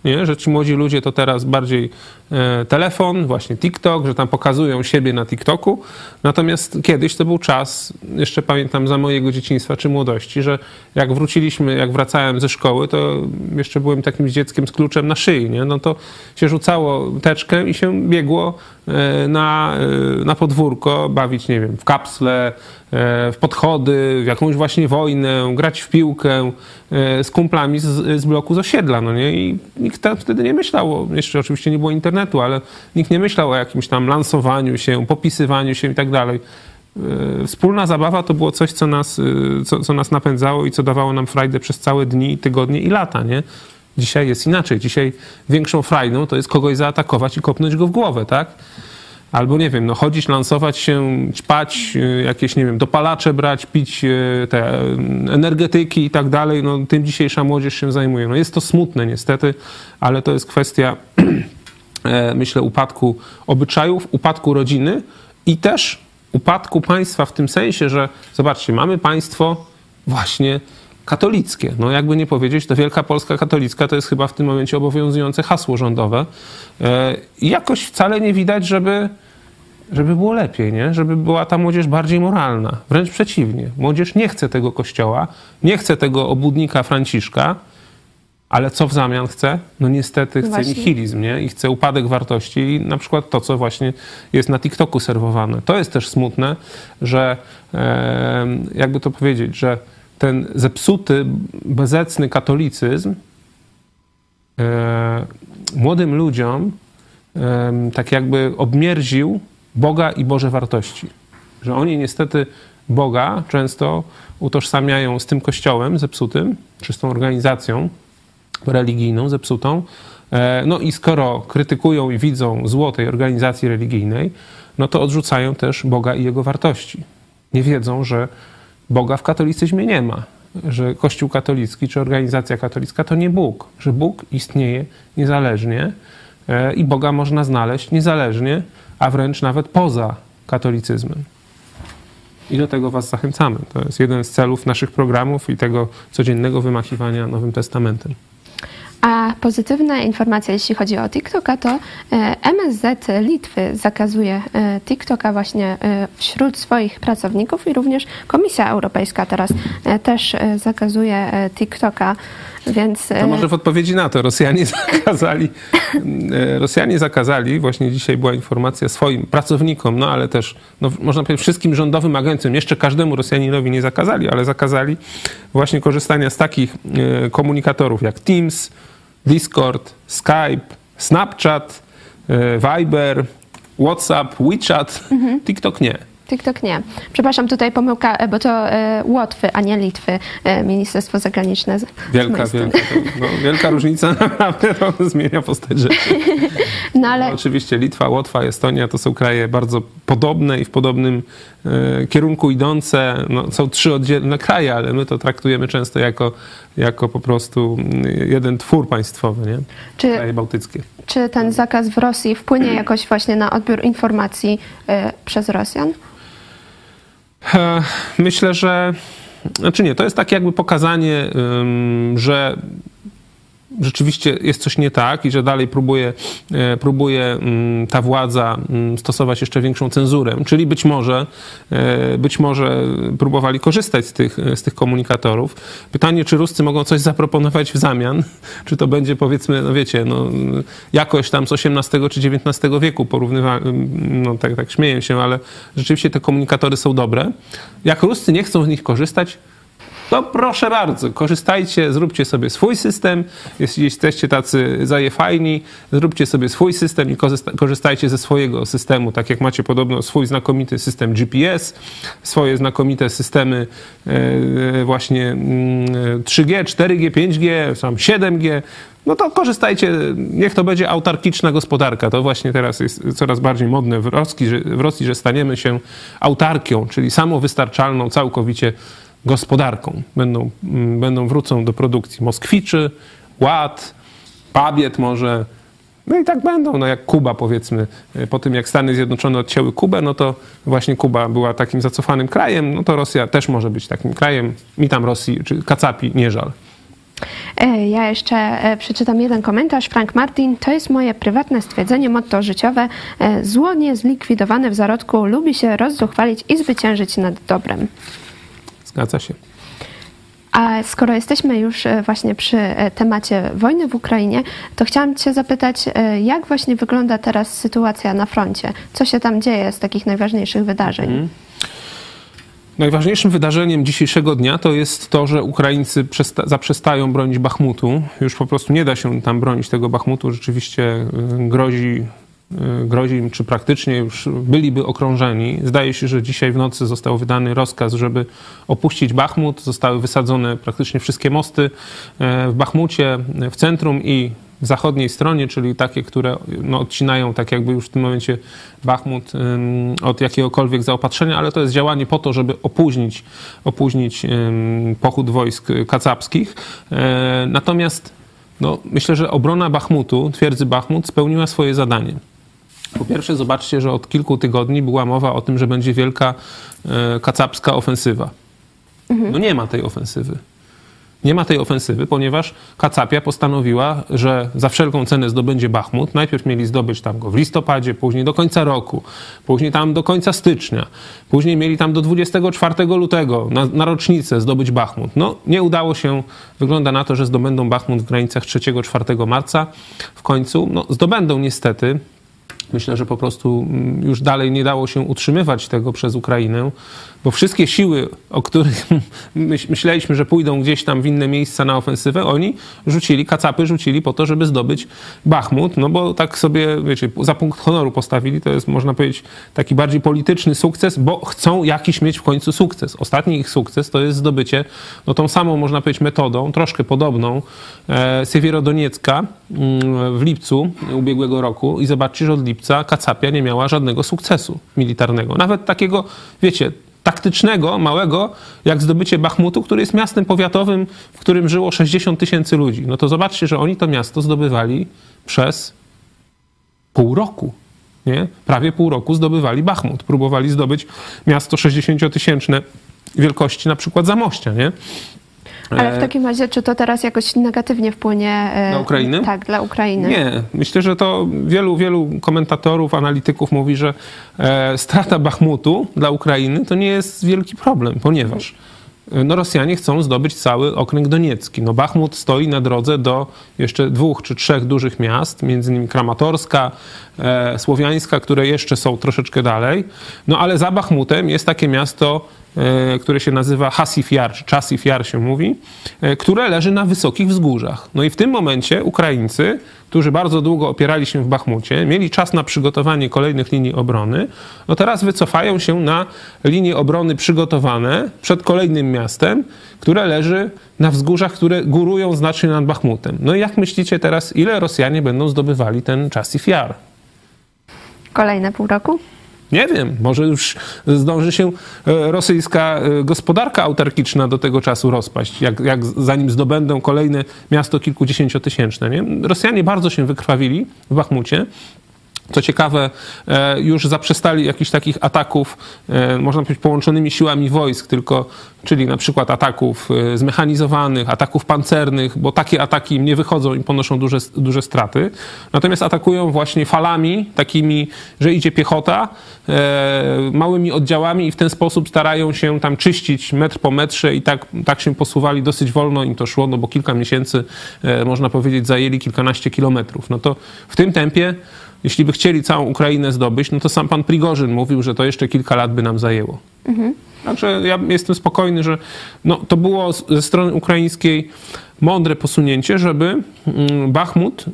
nie? że ci młodzi ludzie to teraz bardziej e, telefon, właśnie TikTok, że tam pokazują siebie na TikToku. Natomiast kiedyś to był czas, jeszcze pamiętam za mojego dzieciństwa czy młodości, że jak wróciliśmy, jak wracałem ze szkoły, to jeszcze byłem takim dzieckiem z kluczem na szyi, nie? no to się rzucało teczkę i się biegło e, na, e, na podwórko, bawić, nie wiem, w kapsle, w podchody, w jakąś właśnie wojnę, grać w piłkę z kumplami z, z bloku z osiedla, no nie? I nikt tam wtedy nie myślał, jeszcze oczywiście nie było internetu, ale nikt nie myślał o jakimś tam lansowaniu się, popisywaniu się i tak dalej. Wspólna zabawa to było coś, co nas, co, co nas napędzało i co dawało nam frajdę przez całe dni, tygodnie i lata, nie? Dzisiaj jest inaczej. Dzisiaj większą frajdą to jest kogoś zaatakować i kopnąć go w głowę, tak? Albo nie wiem, no chodzić, lansować się, ćpać, y, jakieś, nie wiem, dopalacze brać, pić y, te y, energetyki i tak dalej. No tym dzisiejsza młodzież się zajmuje. No jest to smutne niestety, ale to jest kwestia, e, myślę, upadku obyczajów, upadku rodziny i też upadku państwa w tym sensie, że zobaczcie, mamy państwo właśnie katolickie. No jakby nie powiedzieć, to Wielka Polska Katolicka to jest chyba w tym momencie obowiązujące hasło rządowe. E, I jakoś wcale nie widać, żeby, żeby było lepiej, nie? żeby była ta młodzież bardziej moralna. Wręcz przeciwnie. Młodzież nie chce tego kościoła, nie chce tego obłudnika Franciszka, ale co w zamian chce? No niestety chce właśnie. nihilizm, nie? I chce upadek wartości i na przykład to, co właśnie jest na TikToku serwowane. To jest też smutne, że jakby to powiedzieć, że ten zepsuty, bezecny katolicyzm e, młodym ludziom e, tak jakby obmierził Boga i Boże wartości. Że oni niestety Boga często utożsamiają z tym kościołem zepsutym, czy z tą organizacją religijną zepsutą. E, no i skoro krytykują i widzą zło tej organizacji religijnej, no to odrzucają też Boga i jego wartości. Nie wiedzą, że Boga w katolicyzmie nie ma, że Kościół katolicki czy organizacja katolicka to nie Bóg, że Bóg istnieje niezależnie e, i Boga można znaleźć niezależnie, a wręcz nawet poza katolicyzmem. I do tego Was zachęcamy. To jest jeden z celów naszych programów i tego codziennego wymachiwania Nowym Testamentem. A pozytywna informacja, jeśli chodzi o TikToka, to e, MSZ Litwy zakazuje e, TikToka właśnie e, wśród swoich pracowników i również Komisja Europejska teraz też zakazuje TikToka. Więc... To może w odpowiedzi na to Rosjanie zakazali, Rosjanie zakazali, właśnie dzisiaj była informacja swoim pracownikom, no ale też, no, można powiedzieć, wszystkim rządowym agencjom, jeszcze każdemu Rosjaninowi nie zakazali, ale zakazali właśnie korzystania z takich komunikatorów jak Teams, Discord, Skype, Snapchat, e, Viber, WhatsApp, WeChat, mhm. TikTok nie. TikTok nie. Przepraszam, tutaj pomyłka, e, bo to e, Łotwy, a nie Litwy, e, Ministerstwo Zagraniczne. Wielka, wielka, no, wielka różnica naprawdę to zmienia postać rzeczy. No, ale... No, oczywiście Litwa, Łotwa, Estonia to są kraje bardzo podobne i w podobnym kierunku idące. No, są trzy oddzielne kraje, ale my to traktujemy często jako, jako po prostu jeden twór państwowy, nie? Czy, kraje bałtyckie. Czy ten zakaz w Rosji wpłynie jakoś właśnie na odbiór informacji przez Rosjan? Myślę, że. Znaczy nie, to jest takie jakby pokazanie, że rzeczywiście jest coś nie tak i że dalej próbuje, e, próbuje mm, ta władza mm, stosować jeszcze większą cenzurę. Czyli być może, e, być może próbowali korzystać z tych, z tych komunikatorów. Pytanie, czy Ruscy mogą coś zaproponować w zamian? Czy to będzie powiedzmy, no wiecie, no, jakoś tam z XVIII czy XIX wieku porównywa, no tak, tak śmieję się, ale rzeczywiście te komunikatory są dobre. Jak Ruscy nie chcą z nich korzystać, to proszę bardzo, korzystajcie, zróbcie sobie swój system. Jeśli jesteście tacy zajefajni, zróbcie sobie swój system i korzystajcie ze swojego systemu, tak jak macie podobno swój znakomity system GPS, swoje znakomite systemy e, właśnie 3G, 4G, 5G, tam 7G, no to korzystajcie, niech to będzie autarkiczna gospodarka. To właśnie teraz jest coraz bardziej modne w Rosji, że, w Rosji, że staniemy się autarkią, czyli samowystarczalną całkowicie gospodarką. Będą, mm, będą wrócą do produkcji Moskwiczy, Ład, Pabiet może, no i tak będą, no jak Kuba powiedzmy, e, po tym jak Stany Zjednoczone odcięły Kubę, no to właśnie Kuba była takim zacofanym krajem, no to Rosja też może być takim krajem. Mi tam Rosji, czy Kacapi nie żal. E, ja jeszcze e, przeczytam jeden komentarz. Frank Martin, to jest moje prywatne stwierdzenie, motto życiowe. Zło niezlikwidowane w zarodku lubi się rozzuchwalić i zwyciężyć nad dobrem. Zgadza się. A skoro jesteśmy już e, właśnie przy e, temacie wojny w Ukrainie, to chciałam Cię zapytać, e, jak właśnie wygląda teraz sytuacja na froncie? Co się tam dzieje z takich najważniejszych wydarzeń? Najważniejszym wydarzeniem dzisiejszego dnia to jest to, że Ukraińcy przesta- zaprzestają bronić Bachmutu. Już po prostu nie da się tam bronić tego Bachmutu. Rzeczywiście grozi, grozi im, czy praktycznie już byliby okrążeni. Zdaje się, że dzisiaj w nocy został wydany rozkaz, żeby opuścić Bachmut. Zostały wysadzone praktycznie wszystkie mosty e, w Bachmucie, w centrum i w zachodniej stronie, czyli takie, które no, odcinają tak jakby już w tym momencie Bachmut od jakiegokolwiek zaopatrzenia, ale to jest działanie po to, żeby opóźnić, opóźnić pochód wojsk kacapskich. E, natomiast no, myślę, że obrona Bachmutu, twierdzy Bachmut, spełniła swoje zadanie. Po pierwsze, zobaczcie, że od kilku tygodni była mowa o tym, że będzie wielka e, kacapska ofensywa. No nie ma tej ofensywy. Nie ma tej ofensywy, ponieważ Kacapia postanowiła, że za wszelką cenę zdobędzie Bachmut. Najpierw mieli zdobyć tam go w listopadzie, później do końca roku, później tam do końca stycznia, później mieli tam do 24 lutego na, na rocznicę zdobyć Bachmut. No, nie udało się, wygląda na to, że zdobędą Bachmut w granicach 3-4 marca w końcu. No, zdobędą niestety. Myślę, że po prostu mm, już dalej nie dało się utrzymywać tego przez Ukrainę, bo wszystkie siły, o których myśl- myśleliśmy, że pójdą gdzieś tam w inne miejsca na ofensywę, oni rzucili, kacapy rzucili po to, żeby zdobyć Bachmut, no bo tak sobie, wiecie, za punkt honoru postawili, to jest, można powiedzieć, taki bardziej polityczny sukces, bo chcą jakiś mieć w końcu sukces. Ostatni ich sukces to jest zdobycie, no tą samą, można powiedzieć, metodą, troszkę podobną, e, Siewierodoniecka mm, w lipcu ubiegłego roku i zobaczcie, że od lipca Kacapia nie miała żadnego sukcesu militarnego. Nawet takiego, wiecie, taktycznego, małego, jak zdobycie Bachmutu, który jest miastem powiatowym, w którym żyło 60 tysięcy ludzi. No to zobaczcie, że oni to miasto zdobywali przez pół roku. Nie? Prawie pół roku zdobywali Bachmut. Próbowali zdobyć miasto 60-tysięczne wielkości na przykład Zamościa, nie? Ale w takim razie, czy to teraz jakoś negatywnie wpłynie... e, Dla Ukrainy? Tak, dla Ukrainy. Nie, myślę, że to wielu, wielu komentatorów, analityków mówi, że e, strata Bachmutu dla Ukrainy to nie jest wielki problem, ponieważ e, no, Rosjanie chcą zdobyć cały okręg doniecki. No, Bachmut stoi na drodze do jeszcze dwóch czy trzech dużych miast, między innymi Kramatorska, e, Słowiańska, które jeszcze są troszeczkę dalej. No ale za Bachmutem jest takie miasto, e, które się nazywa Hasif Yar, czy Czasif Yar się mówi, e, które leży na wysokich wzgórzach. No i w tym momencie Ukraińcy, którzy bardzo długo opierali się w Bachmucie, mieli czas na przygotowanie kolejnych linii obrony, no teraz wycofają się na linie obrony przygotowane przed kolejnym miastem, które leży na wzgórzach, które górują znacznie nad Bachmutem. No i jak myślicie teraz, ile Rosjanie będą zdobywali ten Czasif Yar? Kolejne pół roku? Nie wiem, może już zdąży się e, rosyjska e, gospodarka autarkiczna do tego czasu rozpaść, jak, jak zanim zdobędą kolejne miasto kilkudziesięciotysięczne. Nie? Rosjanie bardzo się wykrwawili w Bachmucie. Co ciekawe, e, już zaprzestali jakichś takich ataków, e, można powiedzieć, połączonymi siłami wojsk, tylko, czyli na przykład ataków e, zmechanizowanych, ataków pancernych, bo takie ataki nie wychodzą i ponoszą duże, duże straty. Natomiast atakują właśnie falami, takimi, że idzie piechota, małymi oddziałami i w ten sposób starają się tam czyścić metr po metrze i tak, tak się posuwali dosyć wolno im to szło, no bo kilka miesięcy, można powiedzieć, zajęli kilkanaście kilometrów. No to w tym tempie jeśli by chcieli całą Ukrainę zdobyć, no to sam pan Prigorzyn mówił, że to jeszcze kilka lat by nam zajęło. Także ja jestem spokojny, że no, to było ze strony ukraińskiej mądre posunięcie, żeby mm, Bachmut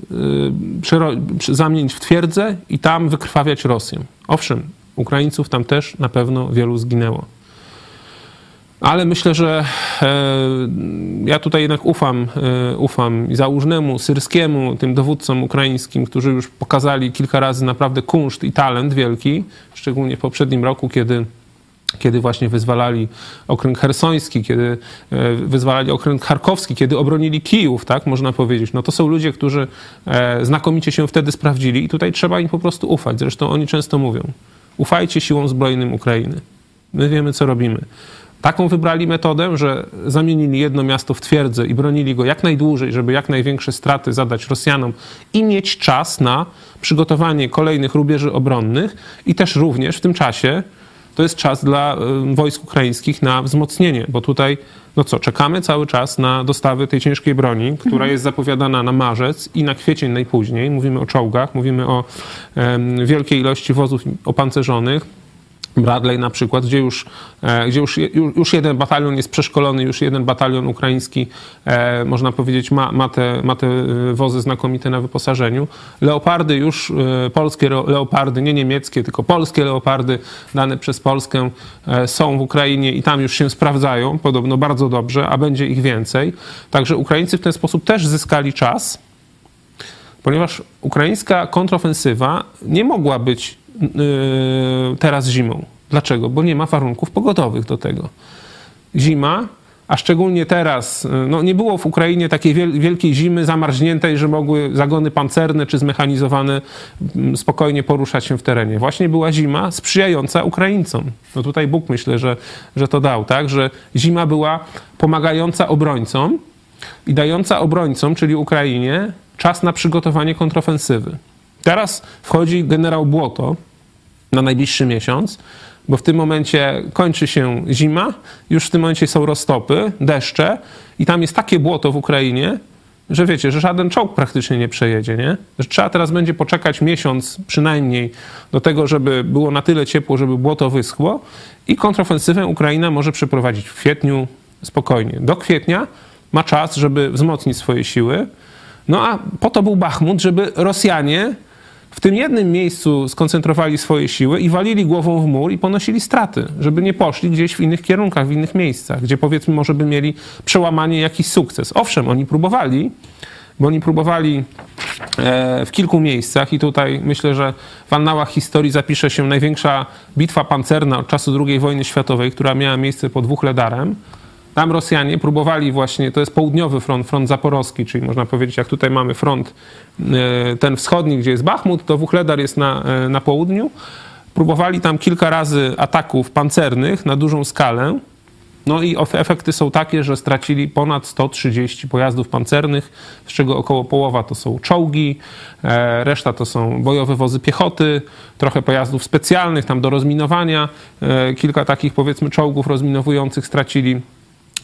y, zamienić w twierdzę i tam wykrwawiać Rosję. Owszem, Ukraińców tam też na pewno wielu zginęło. Ale myślę, że e, ja tutaj jednak ufam, e, ufam Załużnemu, Syrskiemu, tym dowódcom ukraińskim, którzy już pokazali kilka razy naprawdę kunszt i talent wielki, szczególnie w poprzednim roku, kiedy kiedy właśnie wyzwalali okręg hersoński, kiedy e, wyzwalali okręg charkowski, kiedy obronili Kijów, tak można powiedzieć. No to są ludzie, którzy znakomicie się wtedy sprawdzili i tutaj trzeba im po prostu ufać. Zresztą oni często mówią, ufajcie siłom zbrojnym Ukrainy. My wiemy, co robimy. Taką wybrali metodę, że zamienili jedno miasto w twierdzę i bronili go jak najdłużej, żeby jak największe straty zadać Rosjanom i mieć czas na przygotowanie kolejnych rubieży obronnych i też również w tym czasie to jest czas dla wojsk ukraińskich na wzmocnienie, bo tutaj, no co, czekamy cały czas na dostawy tej ciężkiej broni, która mhm. jest zapowiadana na marzec i na kwiecień najpóźniej. Mówimy o czołgach, mówimy o wielkiej ilości wozów opancerzonych Bradley na przykład, gdzie już, e, gdzie już, już jeden batalion jest przeszkolony, już jeden batalion ukraiński, e, można powiedzieć, ma, ma, te, ma te e, wozy znakomite na wyposażeniu. Leopardy już, polskie leopardy, nie niemieckie, tylko polskie leopardy dane przez Polskę są w Ukrainie i tam już się sprawdzają, podobno bardzo dobrze, a będzie ich więcej. Także Ukraińcy w ten sposób też zyskali czas, ponieważ ukraińska kontrofensywa nie mogła być teraz zimą. Dlaczego? Bo nie ma warunków pogodowych do tego. Zima, a szczególnie teraz, y, no nie było w Ukrainie takiej wielkiej zimy zamarzniętej, że mogły zagony pancerne czy zmechanizowane mm, spokojnie poruszać się w terenie. Właśnie była zima sprzyjająca Ukraińcom. No tutaj Bóg myślę, że, że to dał, tak? Że zima była pomagająca obrońcom i dająca obrońcom, czyli Ukrainie, czas na przygotowanie kontrofensywy. Teraz wchodzi generał Błoto, na najbliższy miesiąc, bo w tym momencie kończy się zima, już w tym momencie są roztopy, deszcze i tam jest takie błoto w Ukrainie, że wiecie, że żaden czołg praktycznie nie przejedzie, nie? Że trzeba teraz będzie poczekać miesiąc przynajmniej do tego, żeby było na tyle ciepło, żeby błoto wyschło i kontrofensywę Ukraina może przeprowadzić w kwietniu spokojnie. Do kwietnia ma czas, żeby wzmocnić swoje siły. No a po to był Bachmut, żeby Rosjanie w tym jednym miejscu skoncentrowali swoje siły i walili głową w mur i ponosili straty, żeby nie poszli gdzieś w innych kierunkach, w innych miejscach, gdzie powiedzmy może by mieli przełamanie, jakiś sukces. Owszem, oni próbowali, bo oni próbowali e, w kilku miejscach i tutaj myślę, że w annałach historii zapisze się największa bitwa pancerna od czasu II wojny światowej, która miała miejsce pod dwóch ledarem. Tam Rosjanie próbowali właśnie, to jest południowy front, front zaporowski, czyli można powiedzieć, jak tutaj mamy front e, ten wschodni, gdzie jest Bachmut, to Wuchledar jest na, e, na południu. Próbowali tam kilka razy ataków pancernych na dużą skalę. No i efekty są takie, że stracili ponad 130 pojazdów pancernych, z czego około połowa to są czołgi, e, reszta to są bojowe wozy piechoty, trochę pojazdów specjalnych tam do rozminowania, kilka takich powiedzmy czołgów rozminowujących stracili.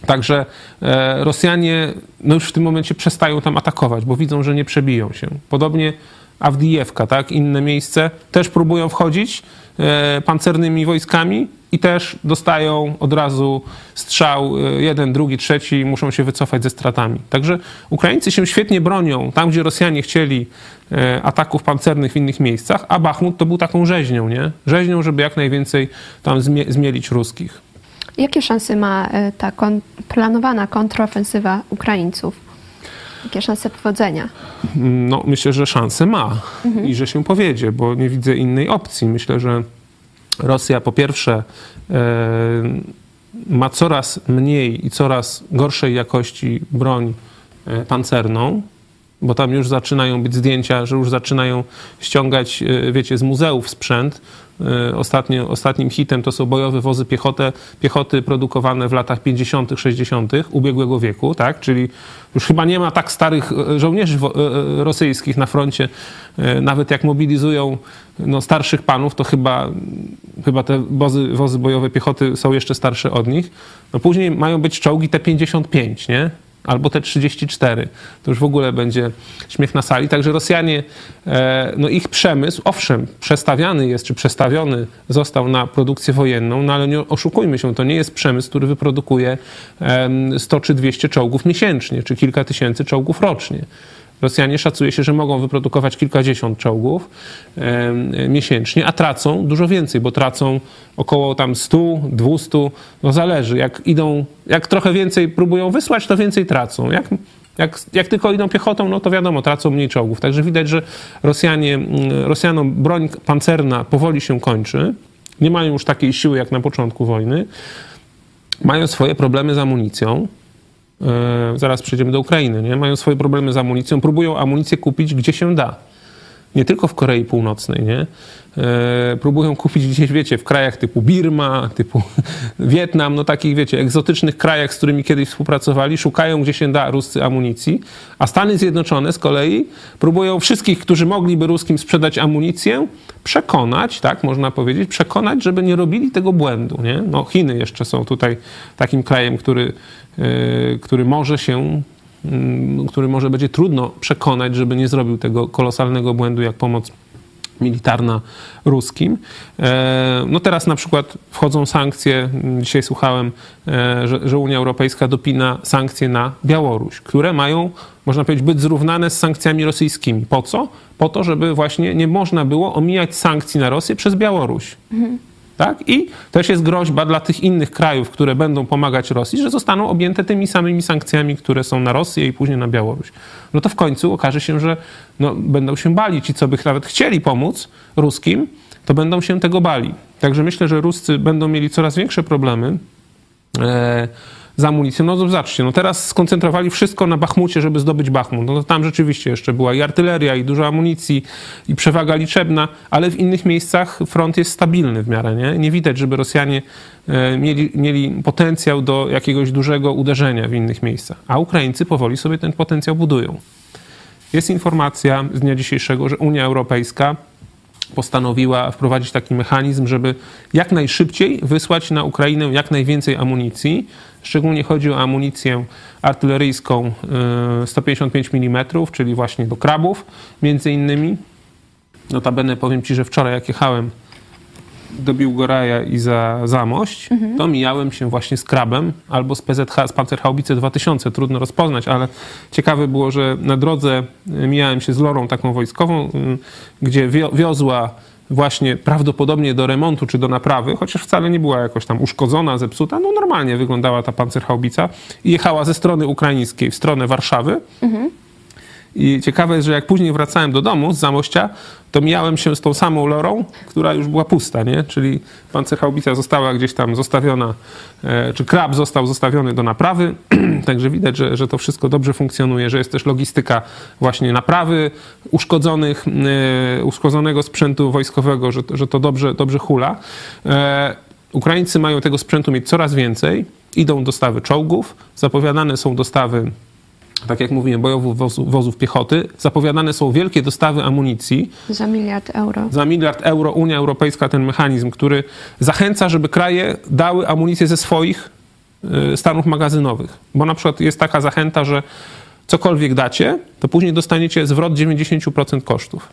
Także e, Rosjanie no już w tym momencie przestają tam atakować, bo widzą, że nie przebiją się. Podobnie Awdijewka, tak, inne miejsce, też próbują wchodzić e, pancernymi wojskami i też dostają od razu strzał e, jeden, drugi, trzeci, muszą się wycofać ze stratami. Także Ukraińcy się świetnie bronią tam, gdzie Rosjanie chcieli ataków pancernych w innych miejscach, a Bachmut to był taką rzeźnią, nie? Rzeźnią, żeby jak najwięcej tam zmielić ruskich. Jakie szanse ma e, ta kon planowana kontrofensywa Ukraińców? Jakie szanse powodzenia? No, myślę, że szanse ma mhm. i że się powiedzie, bo nie widzę innej opcji. Myślę, że Rosja po pierwsze e, ma coraz mniej i coraz gorszej jakości broń e, pancerną, bo tam już zaczynają być zdjęcia, że już zaczynają ściągać, wiecie, z muzeów sprzęt. E, ostatnio, ostatnim hitem to są bojowe wozy piechoty, piechoty produkowane w latach 50., 60. ubiegłego wieku, tak? Czyli już chyba nie ma tak starych e, żołnierzy rosyjskich na froncie. Nawet jak mobilizują no, starszych panów, to chyba, chyba te wozy, wozy bojowe piechoty są jeszcze starsze od nich. No później mają być czołgi T-55, nie? Albo te 34. To już w ogóle będzie śmiech na sali. Także Rosjanie, e, no ich przemysł, owszem, przestawiany jest, czy przestawiony został na produkcję wojenną, no ale nie oszukujmy się, to nie jest przemysł, który wyprodukuje 100 czy 200 czołgów miesięcznie, czy kilka tysięcy czołgów rocznie. Rosjanie szacuje się, że mogą wyprodukować kilkadziesiąt czołgów miesięcznie, a tracą dużo więcej, bo tracą około tam 100, 200, no zależy. Jak idą, jak trochę więcej próbują wysłać, to więcej tracą. Jak, jak, jak tylko idą piechotą, no to wiadomo, tracą mniej czołgów. Także widać, że Rosjanie, Rosjanom broń pancerna powoli się kończy. Nie mają już takiej siły jak na początku wojny. Mają swoje problemy z amunicją. E, zaraz przejdziemy do Ukrainy, nie? mają swoje problemy z amunicją, próbują amunicję kupić gdzie się da. nie tylko w Korei Północnej, nie? E, próbują kupić gdzieś, wiecie, w krajach typu Birma, typu Wietnam, no takich, wiecie, egzotycznych krajach, z którymi kiedyś współpracowali, szukają, gdzie się da Ruscy amunicji, a Stany Zjednoczone z kolei próbują wszystkich, którzy mogliby Ruskim sprzedać amunicję, przekonać, tak można powiedzieć, przekonać, żeby nie robili tego błędu, nie? No Chiny jeszcze są tutaj takim krajem, który, który może się yy, który może będzie trudno przekonać, żeby nie zrobił tego kolosalnego błędu jak pomoc militarna ruskim. E, no teraz na przykład wchodzą sankcje, dzisiaj słuchałem, e, że, że, Unia Europejska dopina sankcje na Białoruś, które mają, można powiedzieć, być zrównane z sankcjami rosyjskimi. Po co? Po to, żeby właśnie nie można było omijać sankcji na Rosję przez Białoruś. Mhm. Tak? I też jest groźba dla tych innych krajów, które będą pomagać Rosji, że zostaną objęte tymi samymi sankcjami, które są na Rosję i później na Białoruś. No to w końcu okaże się, że no, będą się bali ci, co by nawet chcieli pomóc ruskim, to będą się tego bali. Także myślę, że Ruscy będą mieli coraz większe problemy. E, z amunicją. No zobaczcie, no teraz skoncentrowali wszystko na Bachmucie, żeby zdobyć Bachmut. No tam rzeczywiście jeszcze była i artyleria, i dużo amunicji, i przewaga liczebna, ale w innych miejscach front jest stabilny w miarę, nie? Nie widać, żeby Rosjanie e, mieli, mieli potencjał do jakiegoś dużego uderzenia w innych miejscach. A Ukraińcy powoli sobie ten potencjał budują. Jest informacja z dnia dzisiejszego, że Unia Europejska postanowiła wprowadzić taki mechanizm, żeby jak najszybciej wysłać na Ukrainę jak najwięcej amunicji. Szczególnie chodzi o amunicję artyleryjską 155 y, mm, czyli właśnie do krabów między innymi. Notabene powiem Ci, że wczoraj jak jechałem do Biłgoraja i za Zamość, mhm. to mijałem się właśnie z krabem albo z PZH, z Panzerhaubice 2000. Trudno rozpoznać, ale ciekawe było, że na drodze mijałem się z lorą taką wojskową, y, gdzie wiozła właśnie prawdopodobnie do remontu czy do naprawy, chociaż wcale nie była jakoś tam uszkodzona, zepsuta, no normalnie wyglądała ta pancerhaubica i jechała ze strony ukraińskiej w stronę Warszawy. Mhm. I ciekawe jest, że jak później wracałem do domu z Zamościa, to mijałem się z tą samą lorą, która już była pusta, nie? Czyli pancerhaubica została gdzieś tam zostawiona, e, czy krab został zostawiony do naprawy, także widać, że, że to wszystko dobrze funkcjonuje, że jest też logistyka właśnie naprawy uszkodzonych, e, uszkodzonego sprzętu wojskowego, że, że to dobrze, dobrze hula. E, Ukraińcy mają tego sprzętu mieć coraz więcej. Idą dostawy czołgów, zapowiadane są dostawy tak jak mówiłem, bojowych wozów, wozów piechoty. Zapowiadane są wielkie dostawy amunicji. Za miliard euro. Za miliard euro Unia Europejska ten mechanizm, który zachęca, żeby kraje dały amunicję ze swoich y, stanów magazynowych. Bo na przykład jest taka zachęta, że cokolwiek dacie, to później dostaniecie zwrot 90% kosztów.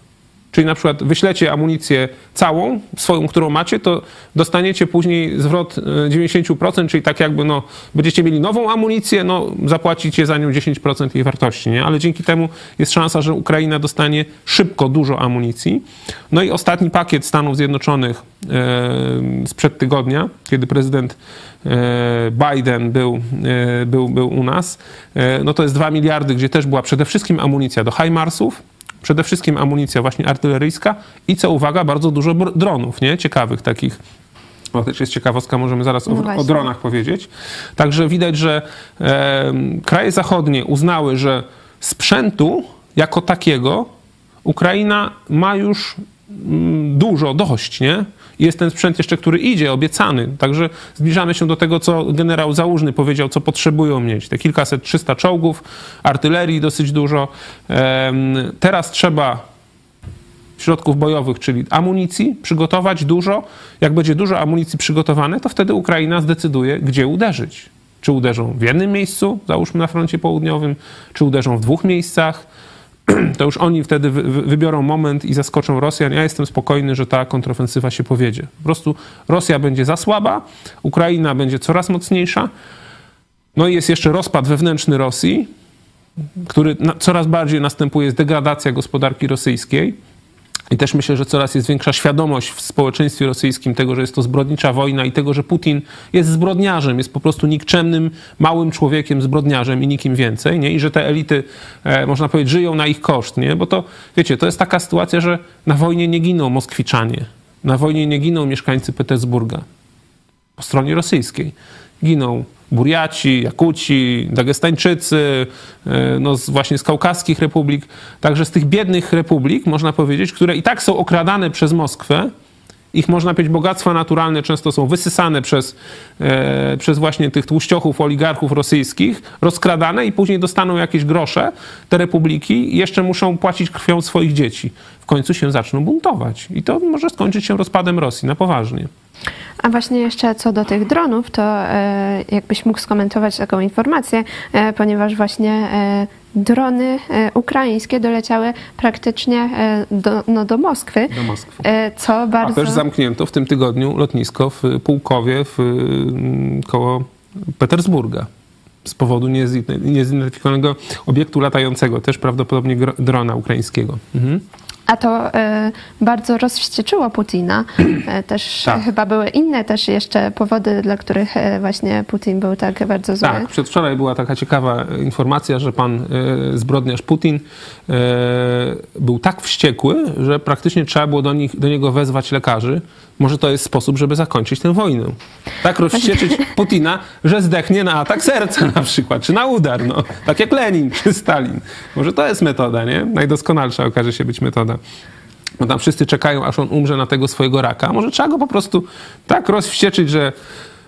Czyli na przykład wyślecie amunicję całą, swoją, którą macie, to dostaniecie później zwrot 90%, e, czyli tak jakby no, będziecie mieli nową amunicję, no, zapłacicie za nią 10% jej wartości, nie? Ale dzięki temu jest szansa, że Ukraina dostanie szybko dużo amunicji. No i ostatni pakiet Stanów Zjednoczonych e, sprzed tygodnia, kiedy prezydent e, Biden był, był, był u nas, no to jest 2 miliardy, gdzie też była przede wszystkim amunicja do HIMARSów, Przede wszystkim amunicja właśnie artyleryjska i co uwaga, bardzo dużo dronów, nie? Ciekawych takich. No, też jest ciekawostka, możemy zaraz o, no o dronach powiedzieć. Także widać, że e, kraje zachodnie uznały, że sprzętu jako takiego Ukraina ma już mm, dużo, dość, nie? Jest ten sprzęt jeszcze, który idzie, obiecany. Także zbliżamy się do tego, co generał Załużny powiedział, co potrzebują mieć. Te kilkaset, trzysta czołgów, artylerii dosyć dużo. Teraz trzeba środków bojowych, czyli amunicji, przygotować dużo. Jak będzie dużo amunicji przygotowane, to wtedy Ukraina zdecyduje, gdzie uderzyć. Czy uderzą w jednym miejscu, załóżmy na froncie południowym, czy uderzą w dwóch miejscach, to już oni wtedy wybiorą moment i zaskoczą Rosjan. Ja jestem spokojny, że ta kontrofensywa się powiedzie. Po prostu Rosja będzie za słaba, Ukraina będzie coraz mocniejsza. No i jest jeszcze rozpad wewnętrzny Rosji, który coraz bardziej następuje, jest degradacja gospodarki rosyjskiej. I też myślę, że coraz jest większa świadomość w społeczeństwie rosyjskim tego, że jest to zbrodnicza wojna i tego, że Putin jest zbrodniarzem, jest po prostu nikczemnym, małym człowiekiem, zbrodniarzem i nikim więcej, nie? I że te elity, e, można powiedzieć, żyją na ich koszt, nie? Bo to, wiecie, to jest taka sytuacja, że na wojnie nie giną Moskwiczanie, na wojnie nie giną mieszkańcy Petersburga po stronie rosyjskiej. Giną Buriaci, Jakuci, Dagestańczycy, e, no właśnie z kaukaskich republik, także z tych biednych republik, można powiedzieć, które i tak są okradane przez Moskwę, ich, można powiedzieć, bogactwa naturalne często są wysysane przez, e, przez właśnie tych tłuściochów, oligarchów rosyjskich, rozkradane i później dostaną jakieś grosze, te republiki jeszcze muszą płacić krwią swoich dzieci. W końcu się zaczną buntować i to może skończyć się rozpadem Rosji na poważnie. A właśnie jeszcze co do tych dronów, to e, jakbyś mógł skomentować taką informację, e, ponieważ właśnie e, drony ukraińskie doleciały praktycznie do, no, do Moskwy. Do Moskwy. Co bardzo... A też zamknięto w tym tygodniu lotnisko w Pułkowie w, mm, koło Petersburga z powodu niezidentyfikowanego obiektu latającego, też prawdopodobnie drona ukraińskiego. Mhm. A to e, bardzo rozwścieczyło Putina. E, też tak. chyba były inne też jeszcze powody, dla których e, właśnie Putin był tak bardzo zły. Tak, przedwczoraj była taka ciekawa informacja, że pan zbrodniarz Putin był tak wściekły, że praktycznie trzeba było do, nich, do niego wezwać lekarzy. Może to jest sposób, żeby zakończyć tę wojnę. Tak rozwścieczyć Putina, że zdechnie na atak serca na przykład, czy na udar, no. Tak jak Lenin czy Stalin. Może to jest metoda, nie? Najdoskonalsza okaże się być metoda. Bo tam wszyscy czekają, aż on umrze na tego swojego raka. Może trzeba go po prostu tak rozwścieczyć, że,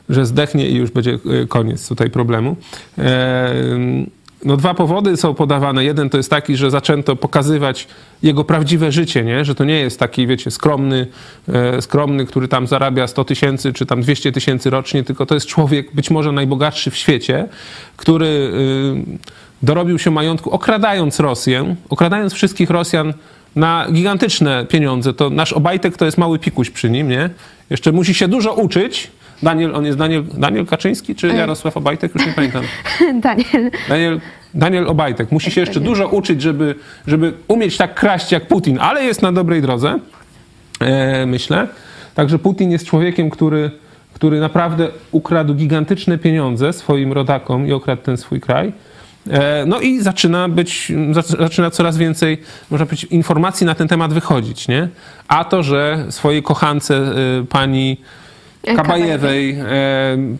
że zdechnie i już będzie e, koniec tutaj problemu. Eee, no dwa powody są podawane. Jeden to jest taki, że zaczęto pokazywać jego prawdziwe życie, nie? że to nie jest taki, wiecie, skromny, e, skromny, który tam zarabia 100 tysięcy czy tam 200 tysięcy rocznie, tylko to jest człowiek być może najbogatszy w świecie, który y, dorobił się majątku okradając Rosję, okradając wszystkich Rosjan na gigantyczne pieniądze. To nasz Obajtek to jest mały pikuś przy nim, nie? Jeszcze musi się dużo uczyć, Daniel, on jest Daniel, Daniel Kaczyński czy Jarosław Obajtek? Już nie pamiętam. Daniel. Daniel. Daniel Obajtek. Musi się jeszcze dużo uczyć, żeby, żeby umieć tak kraść jak Putin, ale jest na dobrej drodze, e, myślę. Także Putin jest człowiekiem, który, który naprawdę ukradł gigantyczne pieniądze swoim rodakom i okradł ten swój kraj. E, no i zaczyna być, zaczyna coraz więcej, można powiedzieć, informacji na ten temat wychodzić, nie? A to, że swojej kochance e, pani Kabajewej e,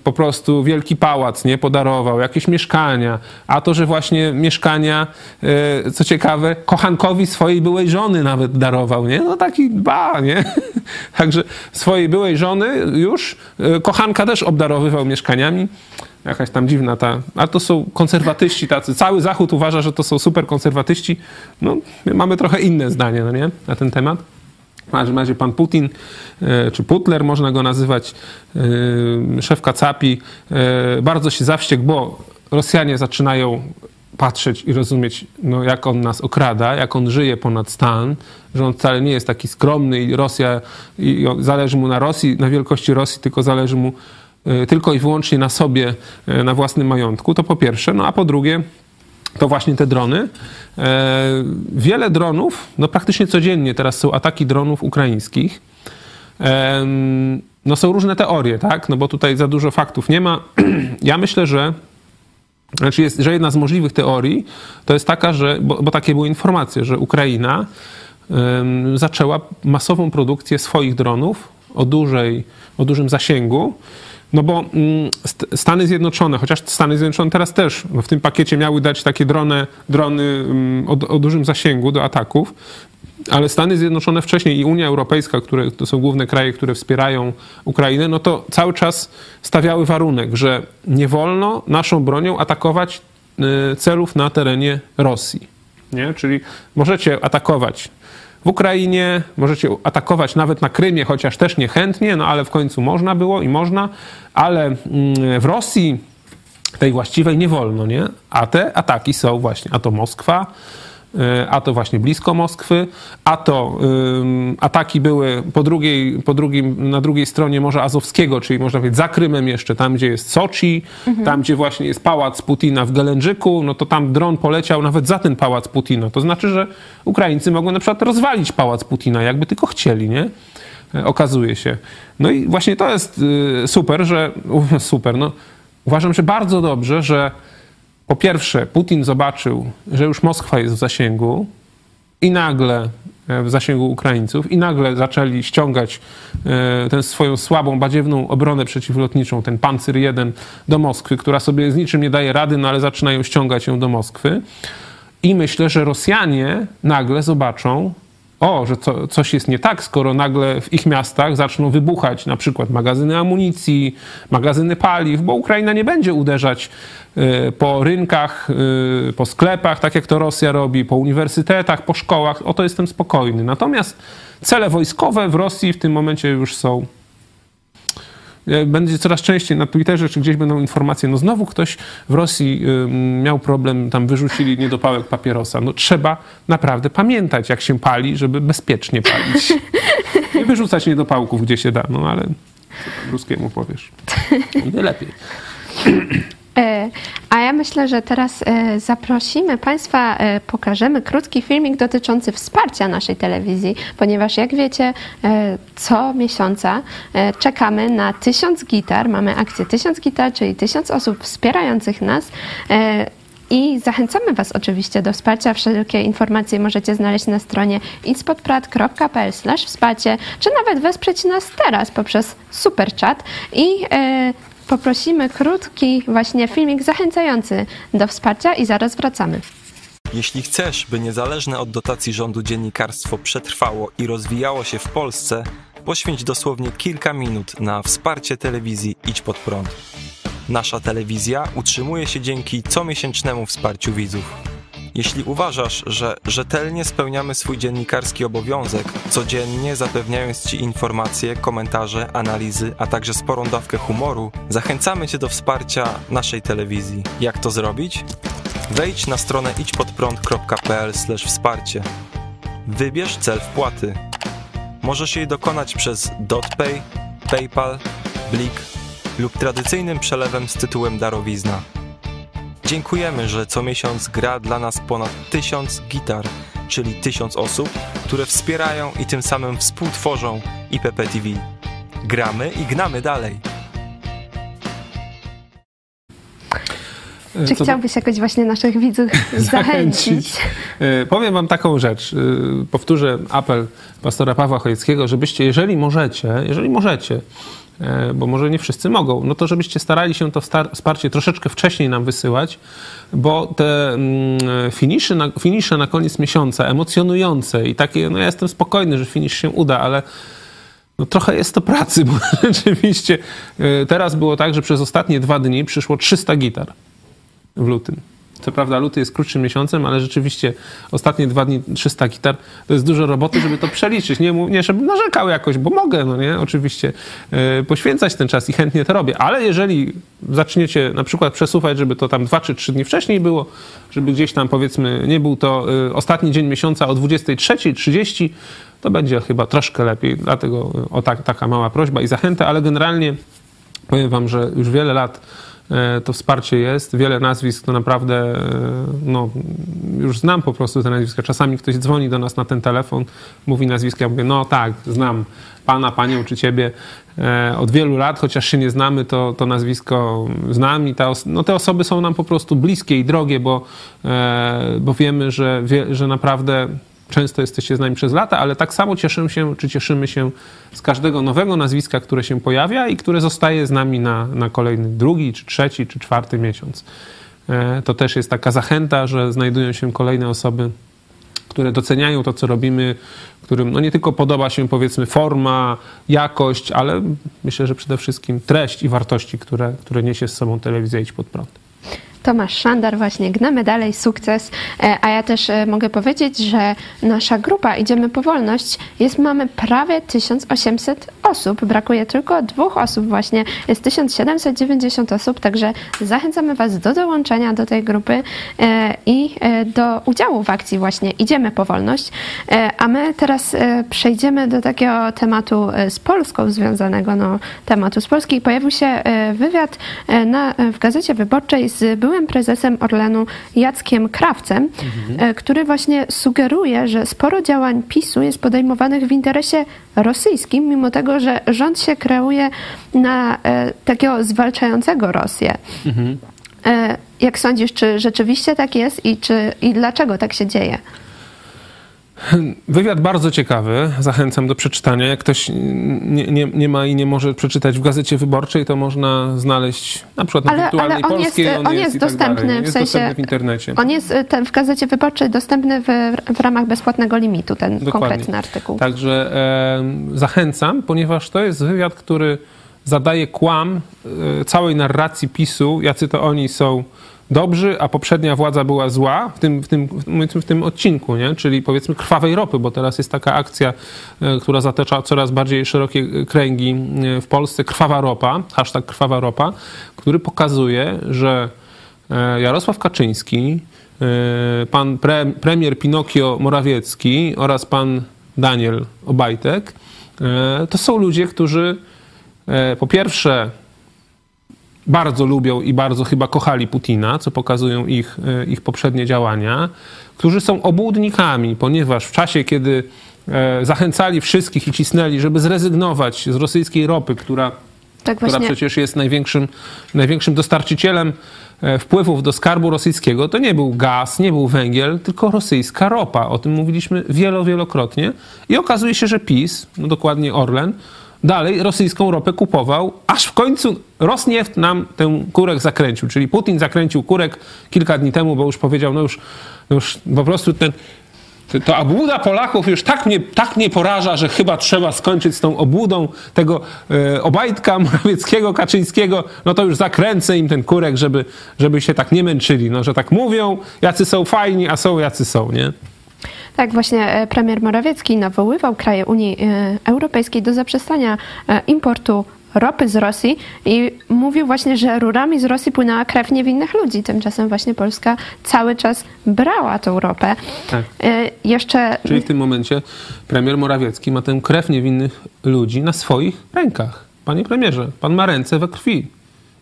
po prostu wielki pałac nie podarował, jakieś mieszkania, a to, że właśnie mieszkania, co ciekawe, kochankowi swojej byłej żony nawet darował, nie? No taki ba, nie? Także swojej byłej żony już kochanka też obdarowywał mieszkaniami. Jakaś tam dziwna ta, a to są konserwatyści tacy. Cały Zachód uważa, że to są super konserwatyści. No, mamy trochę inne zdanie, no nie? Na ten temat. W każdym razie pan Putin, e, czy Putler można go nazywać, e, szef Kacapi, e, bardzo się zawściekł, bo Rosjanie zaczynają patrzeć i rozumieć, no, jak on nas okrada, jak on żyje ponad stan, że on wcale nie jest taki skromny i Rosja, i zależy mu na Rosji, na wielkości Rosji, tylko zależy mu tylko i wyłącznie na sobie, na własnym majątku, to po pierwsze. No a po drugie, to właśnie te drony. E, wiele dronów, no praktycznie codziennie teraz są ataki dronów ukraińskich. E, no są różne teorie, tak? No bo tutaj za dużo faktów nie ma. Ja myślę, że znaczy jest, że jedna z możliwych teorii to jest taka, że, bo, bo takie były informacje, że Ukraina zaczęła masową produkcję swoich dronów o, dużej, o dużym zasięgu no bo mm, Stany Zjednoczone, chociaż Stany Zjednoczone teraz też w tym pakiecie miały dać takie drony, drony mm, o, o dużym zasięgu do ataków, ale Stany Zjednoczone wcześniej i Unia Europejska, które to są główne kraje, które wspierają Ukrainę, no to cały czas stawiały warunek, że nie wolno naszą bronią atakować y, celów na terenie Rosji. Nie? Czyli możecie atakować w Ukrainie, możecie atakować nawet na Krymie, chociaż też niechętnie, no ale w końcu można było i można, ale mm, w Rosji tej właściwej nie wolno, nie? A te ataki są właśnie, a to Moskwa, a to właśnie blisko Moskwy, a to ataki były po drugiej, po drugim, na drugiej stronie Morza Azowskiego, czyli można powiedzieć za Krymem jeszcze, tam gdzie jest Soczi, mhm. tam gdzie właśnie jest pałac Putina w Gelędżyku, no to tam dron poleciał nawet za ten pałac Putina. To znaczy, że Ukraińcy mogą na przykład rozwalić pałac Putina, jakby tylko chcieli, nie? E, okazuje się. No i właśnie to jest y, super, że super, no uważam, że bardzo dobrze, że po pierwsze Putin zobaczył, że już Moskwa jest w zasięgu i nagle e, w zasięgu Ukraińców i nagle zaczęli ściągać e, tę swoją słabą, badziewną obronę przeciwlotniczą, ten Pancer 1 do Moskwy, która sobie z niczym nie daje rady, no ale zaczynają ściągać ją do Moskwy. I myślę, że Rosjanie nagle zobaczą, o, że co, coś jest nie tak, skoro nagle w ich miastach zaczną wybuchać na przykład magazyny amunicji, magazyny paliw, bo Ukraina nie będzie uderzać y, po rynkach, y, po sklepach, tak jak to Rosja robi, po uniwersytetach, po szkołach. O to jestem spokojny. Natomiast cele wojskowe w Rosji w tym momencie już są będzie coraz częściej na Twitterze, czy gdzieś będą informacje, no znowu ktoś w Rosji miał problem, tam wyrzucili niedopałek papierosa. No trzeba naprawdę pamiętać, jak się pali, żeby bezpiecznie palić. Nie wyrzucać niedopałków, gdzie się da, no ale ruskiemu powiesz. Nie lepiej. E, a ja myślę, że teraz e, zaprosimy Państwa, e, pokażemy krótki filmik dotyczący wsparcia naszej telewizji, ponieważ jak wiecie, co miesiąca czekamy na tysiąc gitar. Mamy akcję tysiąc gitar, czyli tysiąc osób wspierających nas. I zachęcamy Was oczywiście do wsparcia. Wszelkie informacje możecie znaleźć na stronie inspodprat.pl wsparcie, czy nawet wesprzeć nas teraz poprzez super chat i poprosimy krótki właśnie filmik zachęcający do wsparcia i zaraz wracamy. Jeśli chcesz, by niezależne od dotacji rządu dziennikarstwo przetrwało i rozwijało się w Polsce, poświęć dosłownie kilka minut na wsparcie telewizji Idź Pod Prąd. Nasza telewizja utrzymuje się dzięki comiesięcznemu wsparciu widzów. Jeśli uważasz, że rzetelnie spełniamy swój dziennikarski obowiązek, codziennie zapewniając Ci informacje, komentarze, analizy, a także sporą dawkę humoru, zachęcamy Cię do wsparcia naszej telewizji. Jak to zrobić? Wejdź na stronę idźpodprąd.pl wsparcie. Wybierz cel wpłaty. Możesz jej dokonać przez DotPay, PayPal, Blik lub tradycyjnym przelewem z tytułem darowizna. Dziękujemy, że co miesiąc gra dla nas ponad tysiąc gitar, czyli tysiąc osób, które wspierają i tym samym współtworzą IPP TV. Gramy i gnamy dalej. Czy Co chciałbyś jakoś właśnie naszych widzów zachęcić? E, powiem wam taką rzecz. E, powtórzę apel pastora Pawła Chojeckiego, żebyście, jeżeli możecie, jeżeli możecie, bo może nie wszyscy mogą, no to żebyście starali się to wsparcie troszeczkę wcześniej nam wysyłać, bo te mm, finisze na, finisze na koniec miesiąca, emocjonujące i takie, no ja jestem spokojny, że finisz się uda, ale no trochę jest to pracy, bo rzeczywiście e, teraz było tak, że przez ostatnie dwa dni przyszło 300 gitar w lutym. Co prawda luty jest krótszym miesiącem, ale rzeczywiście ostatnie dwa dni 300 gitar to jest dużo roboty, żeby to przeliczyć. Nie, nie żebym narzekał jakoś, bo mogę, no nie, oczywiście yy, poświęcać ten czas i chętnie to robię, ale jeżeli zaczniecie na przykład przesuwać, żeby to tam dwa czy trzy dni wcześniej było, żeby gdzieś tam powiedzmy nie był to yy, ostatni dzień miesiąca o 23.30, to będzie chyba troszkę lepiej, dlatego y, o tak, taka mała prośba i zachęta, ale generalnie powiem wam, że już wiele lat E, to wsparcie jest. Wiele nazwisk to naprawdę, e, no, już znam po prostu te nazwiska. Czasami ktoś dzwoni do nas na ten telefon, mówi nazwiska, ja mówię, no tak, znam pana, panią czy ciebie e, od wielu lat, chociaż się nie znamy, to, to nazwisko znam i ta, no, te osoby są nam po prostu bliskie i drogie, bo, bo wiemy, że, że naprawdę często jesteście z nami przez lata, ale tak samo cieszę się, czy cieszymy się z każdego nowego nazwiska, które się pojawia i które zostaje z nami na, na kolejny drugi, czy trzeci, czy czwarty miesiąc. E, to też jest taka zachęta, że znajdują się kolejne osoby, które doceniają to, co robimy, którym no nie tylko podoba się powiedzmy forma, jakość, ale myślę, że przede wszystkim treść i wartości, które, które niesie z sobą telewizja Idź Pod Prąd. Tomasz Szandar, właśnie gnamy dalej, sukces. E, a ja też e, mogę powiedzieć, że nasza grupa Idziemy po wolność jest, mamy prawie 1800 osób. Brakuje tylko dwóch osób właśnie. Jest 1790 osób, także zachęcamy Was do dołączenia do tej grupy e, i do udziału w akcji właśnie Idziemy po wolność. A my teraz przejdziemy do takiego tematu z Polską związanego, no tematu z Polski. Pojawił się wywiad na, w Gazecie Wyborczej z byłym byłym prezesem Orlenu Jackiem Krawcem, mhm. który właśnie sugeruje, że sporo działań PiSu jest podejmowanych w interesie rosyjskim, mimo tego, że rząd się kreuje na e, takiego zwalczającego Rosję. Mhm. Jak sądzisz, czy rzeczywiście tak jest i, czy, i dlaczego tak się dzieje? Wywiad bardzo ciekawy, zachęcam do przeczytania. Jak ktoś nie, nie, nie, ma i nie może przeczytać w Gazecie Wyborczej, to można znaleźć na przykład na Ale- wirtualnej ale on polskiej. jest- on jest i tak dostępny, dalej. w jest sensie- dostępny w internecie. On jest y, w Gazecie Wyborczej dostępny w, w ramach bezpłatnego limitu, ten Dokładnie. konkretny artykuł. Także e, zachęcam, ponieważ to jest wywiad, który zadaje kłam e, całej narracji PiSu, jacy to oni są dobrzy, a poprzednia władza była zła w tym, w tym, w tym odcinku, nie? czyli powiedzmy krwawej ropy, bo teraz jest taka akcja, e, która zatacza coraz bardziej szerokie kręgi e, w Polsce, krwawa ropa, hashtag krwawa ropa, który pokazuje, że e, Jarosław Kaczyński, e, pan pre, premier Pinokio Morawiecki oraz pan Daniel Obajtek, e, to są ludzie, którzy e, po pierwsze bardzo lubią i bardzo chyba kochali Putina, co pokazują ich, e, ich poprzednie działania, którzy są obłudnikami, ponieważ w czasie, kiedy e, zachęcali wszystkich i cisnęli, żeby zrezygnować z rosyjskiej ropy, która Tak która przecież jest największym, największym dostarczycielem e, wpływów do skarbu rosyjskiego, to nie był gaz, nie był węgiel, tylko rosyjska ropa. O tym mówiliśmy wielo, wielokrotnie. I okazuje się, że PiS, no dokładnie Orlen, dalej rosyjską ropę kupował, aż w końcu Rosnieft nam ten kurek zakręcił. Czyli Putin zakręcił kurek kilka dni temu, bo już powiedział, no już, no już po prostu ten to- obłuda Polaków już tak mnie, tak mnie poraża, że chyba trzeba skończyć z tą obłudą tego e, Obajtka, Morawieckiego, Kaczyńskiego. No to już zakręcę im ten kurek, żeby, żeby się tak nie męczyli. No, że tak mówią, jacy są fajni, a są jacy są, nie? Tak, właśnie e, premier Morawiecki nawoływał kraje Unii e, Europejskiej do zaprzestania e, importu ropy z Rosji i mówił właśnie, że rurami z Rosji płynęła krew niewinnych ludzi. Tymczasem właśnie Polska cały czas brała tą ropę. Tak. Jeszcze Czyli w tym momencie premier Morawiecki ma tę krew niewinnych ludzi na swoich rękach. Panie premierze, pan ma ręce we krwi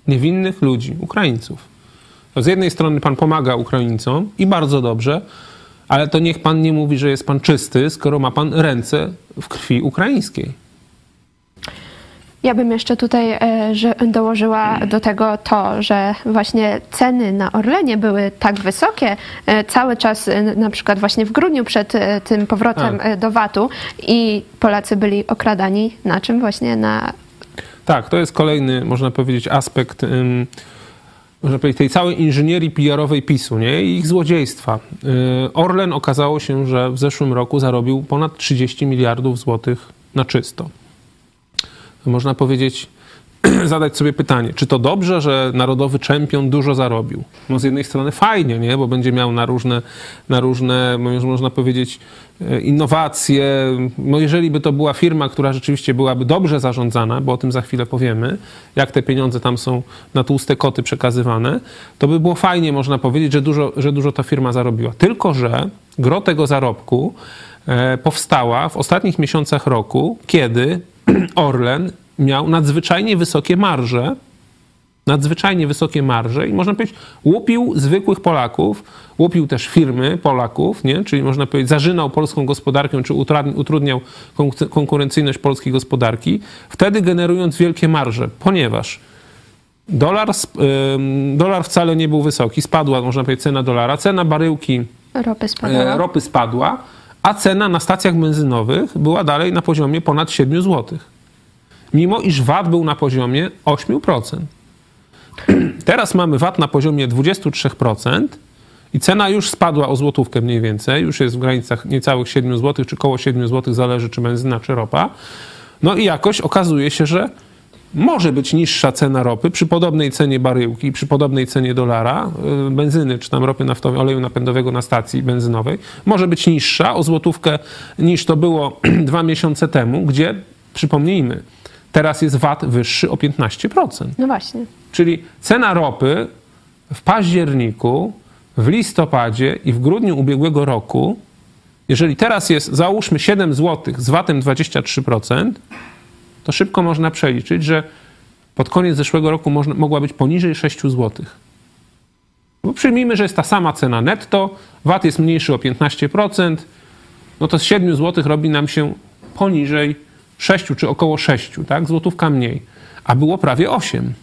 niewinnych ludzi, Ukraińców. To z jednej strony pan pomaga Ukraińcom i bardzo dobrze, ale to niech pan nie mówi, że jest pan czysty, skoro ma pan ręce w krwi ukraińskiej. Ja bym jeszcze tutaj e, dołożyła do tego to, że właśnie ceny na Orlenie były tak wysokie e, cały czas, e, na przykład właśnie w grudniu przed tym powrotem Tak. do VAT-u i Polacy byli okradani na czym? Właśnie na Tak, to jest kolejny, można powiedzieć, aspekt można powiedzieć, tej całej inżynierii PR-owej PiSu nie? i ich złodziejstwa. Yy, Orlen okazało się, że w zeszłym roku zarobił ponad 30 miliardów złotych na czysto. Można powiedzieć, zadać sobie pytanie, czy to dobrze, że narodowy czempion dużo zarobił? No z jednej strony fajnie, nie? bo będzie miał na różne, na różne można powiedzieć, innowacje. No jeżeli by to była firma, która rzeczywiście byłaby dobrze zarządzana, bo o tym za chwilę powiemy, jak te pieniądze tam są na tłuste koty przekazywane, to by było fajnie, można powiedzieć, że dużo, że dużo ta firma zarobiła. Tylko, że gro tego zarobku e, powstała w ostatnich miesiącach roku, kiedy Orlen miał nadzwyczajnie wysokie marże, nadzwyczajnie wysokie marże i można powiedzieć, łupił zwykłych Polaków, łupił też firmy Polaków, nie? czyli można powiedzieć, zażynał polską gospodarkę, czy utrudni- utrudniał konku- konkurencyjność polskiej gospodarki, wtedy generując wielkie marże, ponieważ dolar, dolar wcale nie był wysoki, spadła, można powiedzieć, cena dolara, cena baryłki ropy e, ropy spadła, a cena na stacjach benzynowych była dalej na poziomie ponad 7 zł. Mimo iż VAT był na poziomie 8%. Teraz mamy VAT na poziomie 23% i cena już spadła o złotówkę mniej więcej, już jest w granicach niecałych 7 zł, czy koło 7 zł, zależy czy benzyna, czy ropa. No i jakoś okazuje się, że może być niższa cena ropy przy podobnej cenie baryłki, przy podobnej cenie dolara, y, benzyny czy tam ropy naftowej, oleju napędowego na stacji benzynowej, może być niższa o złotówkę niż to było dwa miesiące temu, gdzie, przypomnijmy, teraz jest VAT wyższy o 15%. No właśnie. Czyli cena ropy w październiku, w listopadzie i w grudniu ubiegłego roku, jeżeli teraz jest załóżmy 7 zł z VAT-em 23%, to szybko można przeliczyć, że pod koniec zeszłego roku można, mogła być poniżej 6 zł. Bo przyjmijmy, że jest ta sama cena netto, VAT jest mniejszy o 15%, no to z 7 zł robi nam się poniżej 6 czy około 6, tak? Złotówka mniej. A było prawie 8.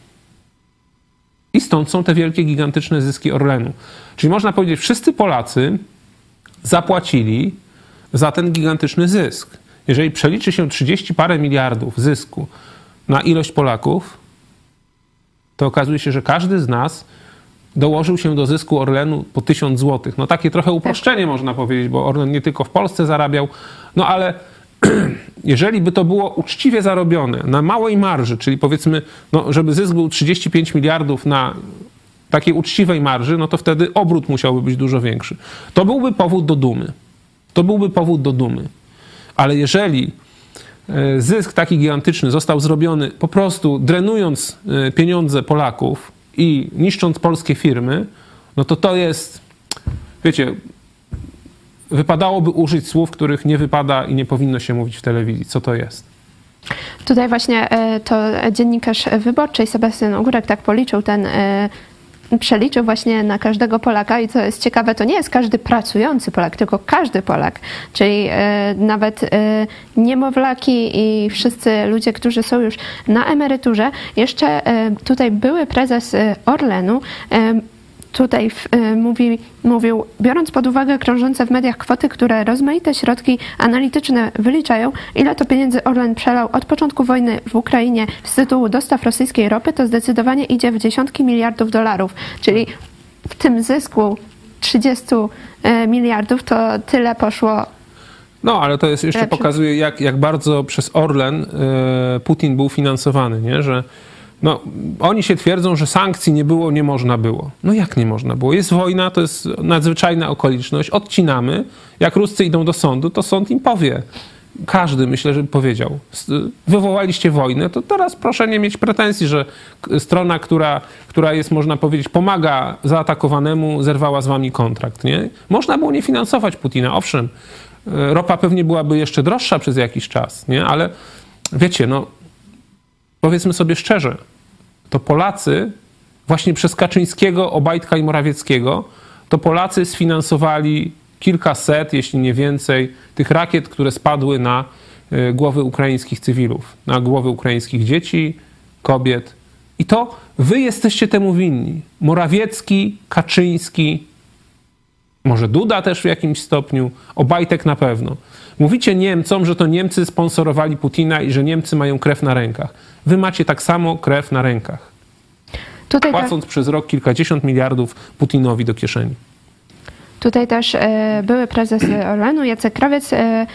I stąd są te wielkie, gigantyczne zyski Orlenu. Czyli można powiedzieć, wszyscy Polacy zapłacili za ten gigantyczny zysk. Jeżeli przeliczy się 30 parę miliardów zysku na ilość Polaków, to okazuje się, że każdy z nas dołożył się do zysku Orlenu po 1000 zł. No takie trochę uproszczenie można powiedzieć, bo Orlen nie tylko w Polsce zarabiał, no ale jeżeli by to było uczciwie zarobione na małej marży, czyli powiedzmy, no, żeby zysk był 35 miliardów na takiej uczciwej marży, no to wtedy obrót musiałby być dużo większy. To byłby powód do dumy. To byłby powód do dumy. Ale jeżeli e, zysk taki gigantyczny został zrobiony po prostu drenując e, pieniądze Polaków i niszcząc polskie firmy, no to to jest, wiecie, wypadałoby użyć słów, których nie wypada i nie powinno się mówić w telewizji. Co to jest? Tutaj właśnie e, to dziennikarz wyborczej Sebastian Ogórek tak policzył ten przeliczył właśnie na każdego Polaka i co jest ciekawe, to nie jest każdy pracujący Polak, tylko każdy Polak, czyli e, nawet e, niemowlaki i wszyscy ludzie, którzy są już na emeryturze. Jeszcze e, tutaj były prezes Orlenu tutaj y, mówi, mówił, biorąc pod uwagę krążące w mediach kwoty, które rozmaite środki analityczne wyliczają, ile to pieniędzy Orlen przelał od początku wojny w Ukrainie z tytułu dostaw rosyjskiej ropy, to zdecydowanie idzie w dziesiątki miliardów dolarów. Czyli w tym zysku 30 y, miliardów to tyle poszło no, ale to jest jeszcze pokazuje, jak, jak bardzo przez Orlen y, Putin był finansowany, nie? że no, oni się twierdzą, że sankcji nie było, nie można było. No jak nie można było? Jest wojna, to jest nadzwyczajna okoliczność, odcinamy. Jak Ruscy idą do sądu, to sąd im powie. Każdy, myślę, że powiedział, wywołaliście wojnę, to teraz proszę nie mieć pretensji, że strona, która, która jest, można powiedzieć, pomaga zaatakowanemu, zerwała z wami kontrakt. Nie? Można było nie finansować Putina, owszem, ropa pewnie byłaby jeszcze droższa przez jakiś czas, nie? ale wiecie, no powiedzmy sobie szczerze, to Polacy właśnie przez Kaczyńskiego, Obajtka i Morawieckiego, to Polacy sfinansowali kilkaset, jeśli nie więcej, tych rakiet, które spadły na e, głowy ukraińskich cywilów, na głowy ukraińskich dzieci, kobiet. I to wy jesteście temu winni. Morawiecki, Kaczyński, może Duda też w jakimś stopniu, Obajtek na pewno. Mówicie Niemcom, że to Niemcy sponsorowali Putina i że Niemcy mają krew na rękach. Wy macie tak samo krew na rękach. Tutaj płacąc tak. przez rok kilkadziesiąt miliardów Putinowi do kieszeni. Tutaj też e, były prezes Orlenu, Jacek Krawiec, e,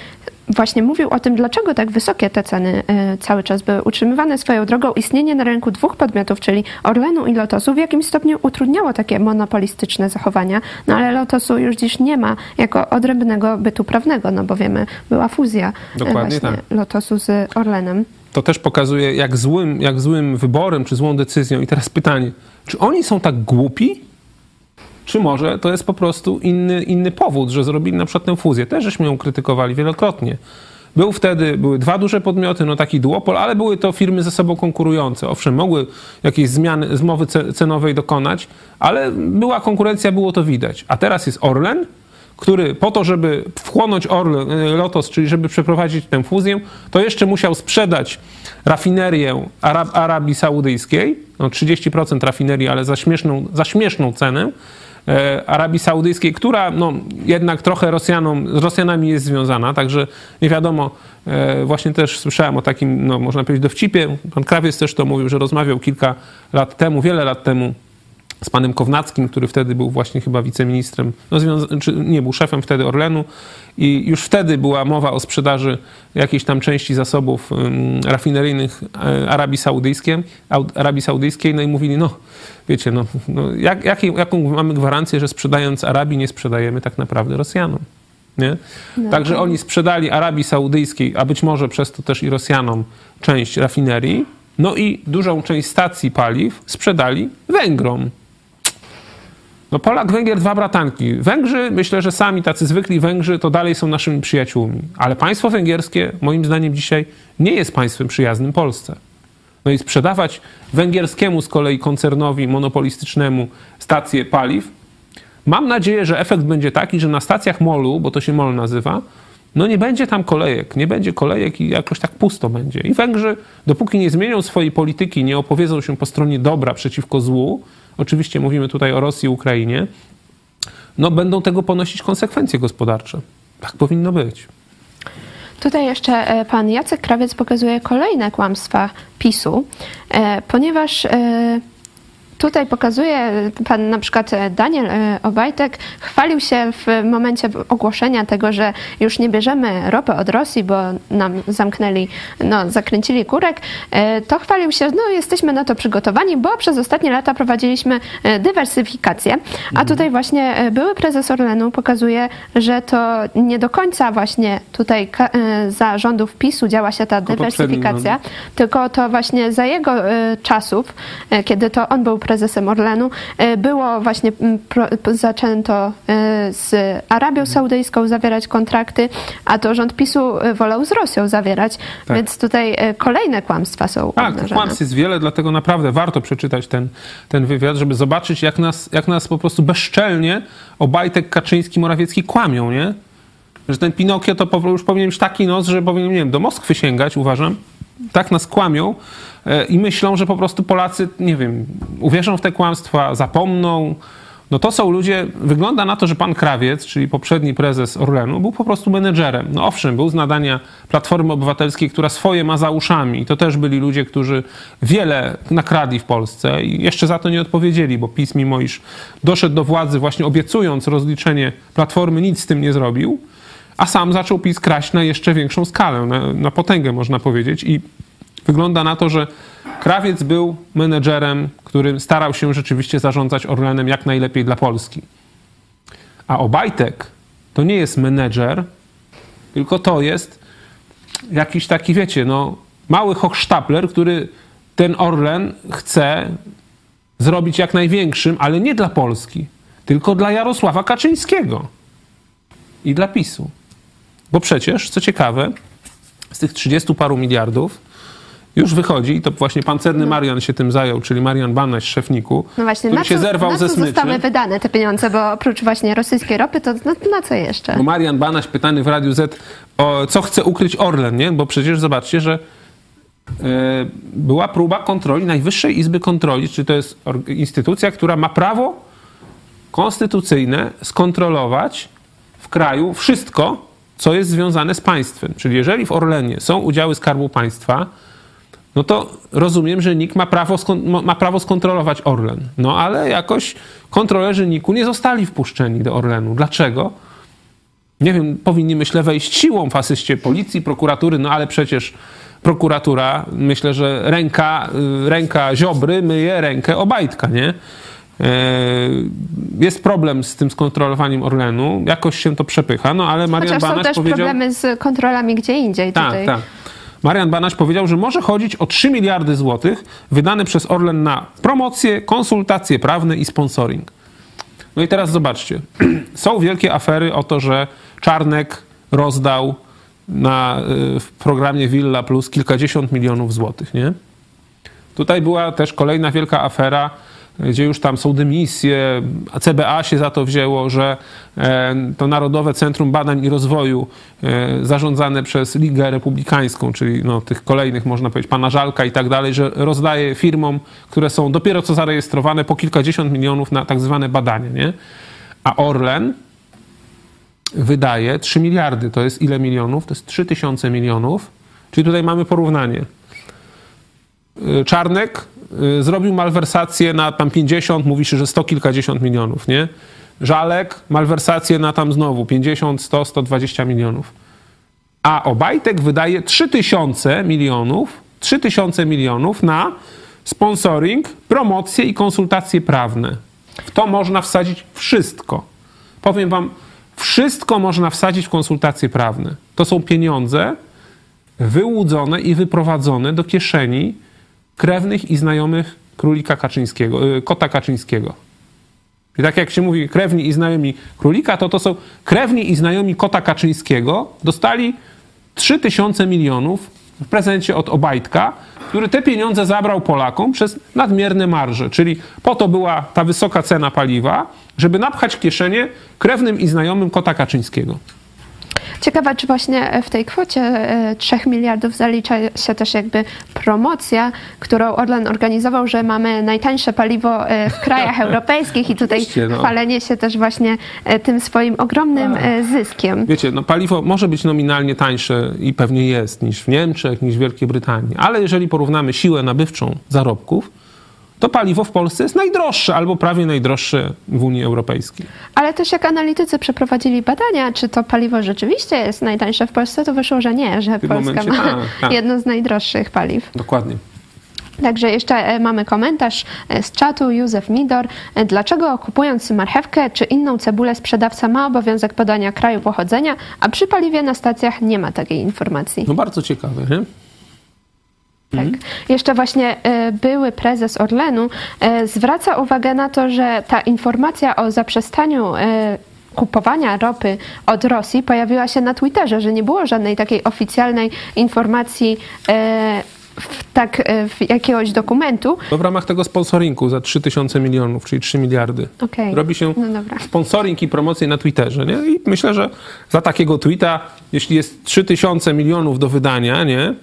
właśnie mówił o tym, dlaczego tak wysokie te ceny e, cały czas były utrzymywane. Swoją drogą istnienie na rynku dwóch podmiotów, czyli Orlenu i Lotosu, w jakimś stopniu utrudniało takie monopolistyczne zachowania, no ale Lotosu już dziś nie ma jako odrębnego bytu prawnego, no bo wiemy, była fuzja Dokładnie tak. Lotosu z Orlenem. To też pokazuje, jak złym, jak złym wyborem, czy złą decyzją. I teraz pytanie, czy oni są tak głupi, czy może to jest po prostu inny, inny powód, że zrobili na przykład tę fuzję. Też żeśmy ją krytykowali wielokrotnie. Był wtedy, były dwa duże podmioty, no taki duopol, ale były to firmy ze sobą konkurujące. Owszem, mogły jakieś zmiany, zmowy cenowej dokonać, ale była konkurencja, było to widać. A teraz jest Orlen, który po to, żeby wchłonąć Orlen, e, Lotos, czyli żeby przeprowadzić tę fuzję, to jeszcze musiał sprzedać rafinerię Arab, Arabii Saudyjskiej, no 30% rafinerii, ale za śmieszną, za śmieszną cenę, Arabii Saudyjskiej, która no, jednak trochę Rosjanom, z Rosjanami jest związana, także nie wiadomo, e, właśnie też słyszałem o takim, no, można powiedzieć, dowcipie. Pan Krawiec też to mówił, że rozmawiał kilka lat temu, wiele lat temu z panem Kownackim, który wtedy był właśnie chyba wiceministrem, no, czy nie, był szefem wtedy Orlenu i już wtedy była mowa o sprzedaży jakiejś tam części zasobów um, rafineryjnych e, Arabii Saudyjskiej, Arabii Saudyjskiej, no i mówili, no wiecie, no, no jak, jak, jaką mamy gwarancję, że sprzedając Arabii nie sprzedajemy tak naprawdę Rosjanom? Nie? No, Także oni sprzedali Arabii Saudyjskiej, a być może przez to też i Rosjanom część rafinerii, no i dużą część stacji paliw sprzedali Węgrom. No Polak, Węgier, dwa bratanki. Węgrzy, myślę, że sami tacy zwykli Węgrzy to dalej są naszymi przyjaciółmi. Ale państwo węgierskie, moim zdaniem dzisiaj, nie jest państwem przyjaznym Polsce. No i sprzedawać węgierskiemu z kolei koncernowi monopolistycznemu stację paliw, mam nadzieję, że efekt będzie taki, że na stacjach MOL-u, bo to się MOL nazywa, no nie będzie tam kolejek, nie będzie kolejek i jakoś tak pusto będzie. I Węgrzy, dopóki nie zmienią swojej polityki, nie opowiedzą się po stronie dobra przeciwko złu, oczywiście mówimy tutaj o Rosji i Ukrainie, no będą tego ponosić konsekwencje gospodarcze. Tak powinno być. Tutaj jeszcze e, pan Jacek Krawiec pokazuje kolejne kłamstwa PiSu, e, ponieważ e, tutaj pokazuje pan na przykład Daniel Obajtek chwalił się w momencie ogłoszenia tego, że już nie bierzemy ropy od Rosji, bo nam zamknęli, no, zakręcili kurek, to chwalił się, no jesteśmy na to przygotowani, bo przez ostatnie lata prowadziliśmy dywersyfikację, a mhm. tutaj właśnie były prezes Orlenu pokazuje, że to nie do końca właśnie tutaj za rządów PiSu działa się ta dywersyfikacja, tylko to właśnie za jego czasów, kiedy to on był prezesem Orlenu, było właśnie zaczęto z Arabią Saudyjską zawierać kontrakty, a to rząd PiSu wolał z Rosją zawierać, tak. więc tutaj kolejne kłamstwa są Tak, kłamstw jest wiele, dlatego naprawdę warto przeczytać ten, ten wywiad, żeby zobaczyć, jak nas, jak nas po prostu bezczelnie Obajtek, Kaczyński, Morawiecki kłamią, nie? Że ten Pinokio to już powinien mieć taki nos, że powinien, nie wiem, do Moskwy sięgać, uważam. Tak nas kłamią e, i myślą, że po prostu Polacy, nie wiem, uwierzą w te kłamstwa, zapomną. No to są ludzie, wygląda na to, że pan Krawiec, czyli poprzedni prezes Orlenu, był po prostu menedżerem. No owszem, był z nadania Platformy Obywatelskiej, która swoje ma za uszami. I to też byli ludzie, którzy wiele nakradli w Polsce i jeszcze za to nie odpowiedzieli, bo PiS, mimo iż doszedł do władzy właśnie obiecując rozliczenie Platformy, nic z tym nie zrobił a sam zaczął PiS kraść na jeszcze większą skalę, na, na potęgę można powiedzieć i wygląda na to, że Krawiec był menedżerem, który starał się rzeczywiście zarządzać Orlenem jak najlepiej dla Polski. A Obajtek to nie jest menedżer, tylko to jest jakiś taki, wiecie, no, mały hochsztapler, który ten Orlen chce zrobić jak największym, ale nie dla Polski, tylko dla Jarosława Kaczyńskiego i dla PiSu. Bo przecież, co ciekawe, z tych 30 paru miliardów już wychodzi, i to właśnie pancerny no. Marian się tym zajął, czyli Marian Banaś, szefniku, no właśnie, który na się zerwał na ze smyczy. zostały wydane te pieniądze, bo oprócz właśnie rosyjskiej ropy, to na, na co jeszcze? Bo Marian Banaś pytany w Radiu Z, o co chce ukryć Orlen, nie? Bo przecież zobaczcie, że yy, była próba kontroli Najwyższej Izby Kontroli, czyli to jest instytucja, która ma prawo konstytucyjne skontrolować w kraju wszystko, co jest związane z państwem. Czyli jeżeli w Orlenie są udziały Skarbu Państwa, no to rozumiem, że NIK ma prawo, ma prawo skontrolować Orlen. No ale jakoś kontrolerzy NIK-u nie zostali wpuszczeni do Orlenu. Dlaczego? Nie wiem, powinni myślę wejść siłą w asyście policji, prokuratury, no ale przecież prokuratura, myślę, że ręka, y, ręka Ziobry myje rękę Obajtka, nie? E, jest problem z tym skontrolowaniem Orlenu, jakoś się to przepycha, no ale Marian Chociaż Banaś są też powiedział... problemy z kontrolami gdzie indziej tak, tutaj. Tak, Marian Banaś powiedział, że może chodzić o 3 miliardy złotych wydane przez Orlen na promocję, konsultacje prawne i sponsoring. No i teraz zobaczcie. Są wielkie afery o to, że Czarnek rozdał na, y, w programie Villa Plus kilkadziesiąt milionów złotych, nie? Tutaj była też kolejna wielka afera gdzie już tam są dymisje, a CBA się za to wzięło, że e, to Narodowe Centrum Badań i Rozwoju e, zarządzane przez Ligę Republikańską, czyli no, tych kolejnych, można powiedzieć, pana Żalka i tak dalej, że rozdaje firmom, które są dopiero co zarejestrowane po kilkadziesiąt milionów na tak zwane badania, nie? A Orlen wydaje 3 miliardy. To jest ile milionów? To jest 3 tysiące milionów. Czyli tutaj mamy porównanie. E, Czarnek Y, zrobił malwersację na tam 50, mówi się, że 100 kilkadziesiąt milionów, nie? Żalek, malwersację na tam znowu 50, 100, 120 milionów. A Obajtek wydaje 3000 milionów, 3000 milionów na sponsoring, promocję i konsultacje prawne. W to można wsadzić wszystko. Powiem wam, wszystko można wsadzić w konsultacje prawne. To są pieniądze wyłudzone i wyprowadzone do kieszeni krewnych i znajomych królika Kaczyńskiego, y, kota Kaczyńskiego. I tak jak się mówi krewni i znajomi królika, to to są krewni i znajomi kota Kaczyńskiego dostali 3000 milionów w prezencie od Obajtka, który te pieniądze zabrał Polakom przez nadmierne marże. Czyli po to była ta wysoka cena paliwa, żeby napchać kieszenie krewnym i znajomym kota Kaczyńskiego. Ciekawa, czy właśnie w tej kwocie e, 3 miliardów zalicza się też jakby promocja, którą Orlen organizował, że mamy najtańsze paliwo e, w krajach europejskich i tutaj no. chwalenie się też właśnie e, tym swoim ogromnym e, zyskiem. Wiecie, no paliwo może być nominalnie tańsze i pewnie jest niż w Niemczech, niż w Wielkiej Brytanii, ale jeżeli porównamy siłę nabywczą zarobków, to paliwo w Polsce jest najdroższe albo prawie najdroższe w Unii Europejskiej. Ale też jak analitycy przeprowadzili badania, czy to paliwo rzeczywiście jest najtańsze w Polsce, to wyszło, że nie, że Polska momencie ma tak, tak. jedno z najdroższych paliw. Dokładnie. Także jeszcze e, mamy komentarz e, z czatu Józef Midor. E, Dlaczego kupując marchewkę czy inną cebulę sprzedawca ma obowiązek podania kraju pochodzenia, a przy paliwie na stacjach nie ma takiej informacji? No bardzo ciekawe, nie? Tak. Jeszcze właśnie e, były prezes Orlenu e, zwraca uwagę na to, że ta informacja o zaprzestaniu e, kupowania ropy od Rosji pojawiła się na Twitterze, że nie było żadnej takiej oficjalnej informacji w, tak, w jakiegoś dokumentu. To w ramach tego sponsoringu za 3000 milionów, czyli 3 miliardy. Okej. Robi się No sponsoring i promocję na Twitterze, nie? I myślę, że za takiego tweeta, jeśli jest 3000 milionów do wydania, nie?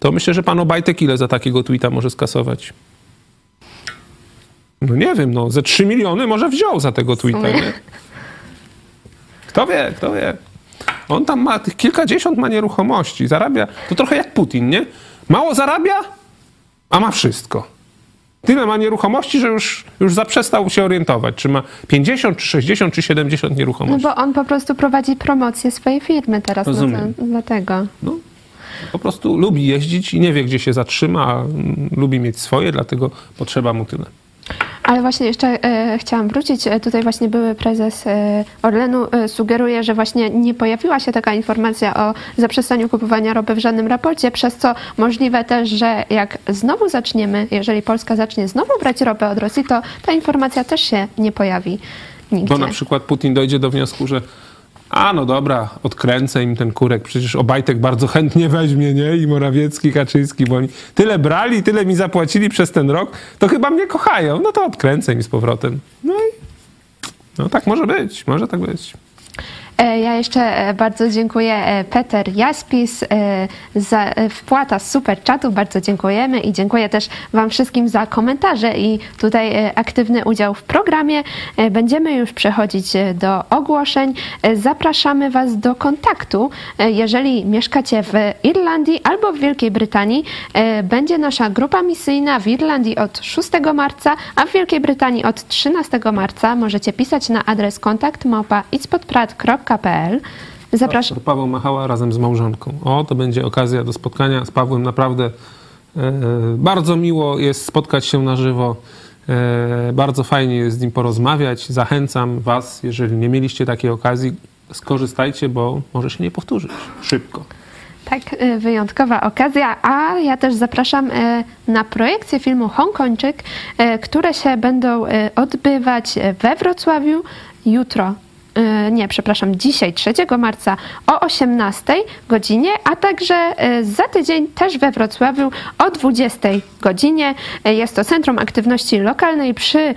To myślę, że pan Obajtek ile za takiego tweeta może skasować? No nie wiem, no ze 3 miliony może wziął za tego tweeta, nie? Kto wie, kto wie. On tam ma tych kilkadziesiąt ma nieruchomości, zarabia, to trochę jak Putin, nie? Mało zarabia, a ma wszystko. Tyle ma nieruchomości, że już, już zaprzestał się orientować, czy ma 50, czy 60, czy 70 No nieruchomości. bo on po prostu prowadzi promocję swojej firmy teraz, no to, Rozumiem. dlatego. No, po prostu lubi jeździć i nie wie, gdzie się zatrzyma, a mm, lubi mieć swoje, dlatego potrzeba mu tyle. Ale właśnie jeszcze e, chciałam wrócić. E, Tutaj właśnie były prezes e, Orlenu e, sugeruje, że właśnie nie pojawiła się taka informacja o zaprzestaniu kupowania ropy w żadnym raporcie, przez co możliwe też, że jak znowu zaczniemy, jeżeli Polska zacznie znowu brać ropę od Rosji, to ta informacja też się nie pojawi nigdzie. Bo na przykład Putin dojdzie do wniosku, że a no dobra, odkręcę im ten kurek, przecież Obajtek bardzo chętnie weźmie, nie? I Morawiecki, Kaczyński, bo oni tyle brali, tyle mi zapłacili przez ten rok, to chyba mnie kochają, no to odkręcę im z powrotem. No i no tak może być, może tak być. E, Ja jeszcze e, bardzo dziękuję e, Peter Jaspis za wpłata super czatu, bardzo dziękujemy i dziękuję też Wam wszystkim za komentarze i tutaj aktywny udział w programie. Będziemy już przechodzić do ogłoszeń. Zapraszamy Was do kontaktu. Jeżeli mieszkacie w Irlandii albo w Wielkiej Brytanii, będzie nasza grupa misyjna w Irlandii od 6 marca, a w Wielkiej Brytanii od 13 marca. Możecie pisać na adres kontakt itspodprat.pl. Zapraszam. Pastor Paweł Machała razem z małżonką. O, to będzie okazja do spotkania z Pawłem. Naprawdę e, bardzo miło jest spotkać się na żywo. E, bardzo fajnie jest z nim porozmawiać. Zachęcam Was, jeżeli nie mieliście takiej okazji, skorzystajcie, bo może się nie powtórzyć szybko. Tak, y, wyjątkowa okazja, a ja też zapraszam y, na projekcję filmu Hongkończyk, y, które się będą odbywać we Wrocławiu jutro. Y, Nie, przepraszam, dzisiaj 3 marca o 18 godzinie, a także y, za tydzień też we Wrocławiu o 20 godzinie. Y, Jest to Centrum Aktywności Lokalnej przy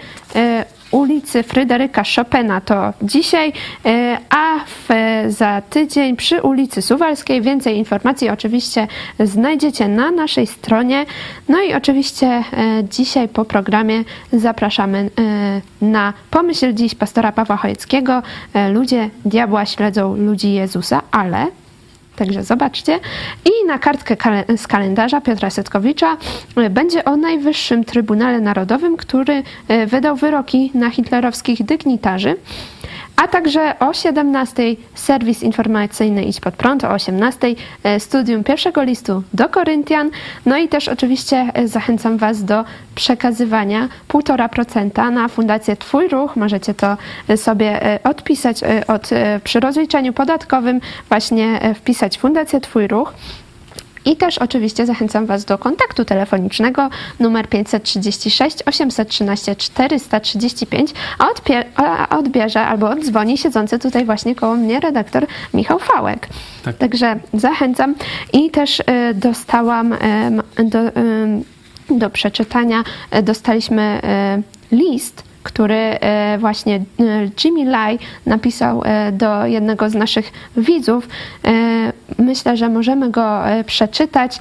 ulicy Fryderyka Chopina to dzisiaj, e, a w, za tydzień przy ulicy Suwalskiej. Więcej informacji oczywiście znajdziecie na naszej stronie. No i oczywiście e, dzisiaj po programie zapraszamy e, na Pomyśl Dziś pastora Pawła Chojeckiego. Ludzie diabła śledzą ludzi Jezusa, ale Także zobaczcie. I na kartkę z kalendarza Piotra Setkowicza y, będzie o Najwyższym Trybunale Narodowym, który y, wydał wyroki na hitlerowskich dygnitarzy. A także o 17 serwis informacyjny Idź Pod Prąd, o 18 e, studium pierwszego listu do Koryntian. No i też oczywiście e, zachęcam Was do przekazywania 1,5% na Fundację Twój Ruch. Możecie to e, sobie odpisać od, przy rozliczeniu podatkowym, właśnie wpisać Fundację Twój Ruch. I też oczywiście zachęcam Was do kontaktu telefonicznego numer 536 813 435, a, odpie- a odbierze albo odzwoni siedzący tutaj właśnie koło mnie redaktor Michał Fałek. Tak. Także zachęcam i też y, dostałam y, do, y, do przeczytania, y, dostaliśmy y, list który e, właśnie Jimmy Lai napisał do jednego z naszych widzów. Myślę, że możemy go przeczytać.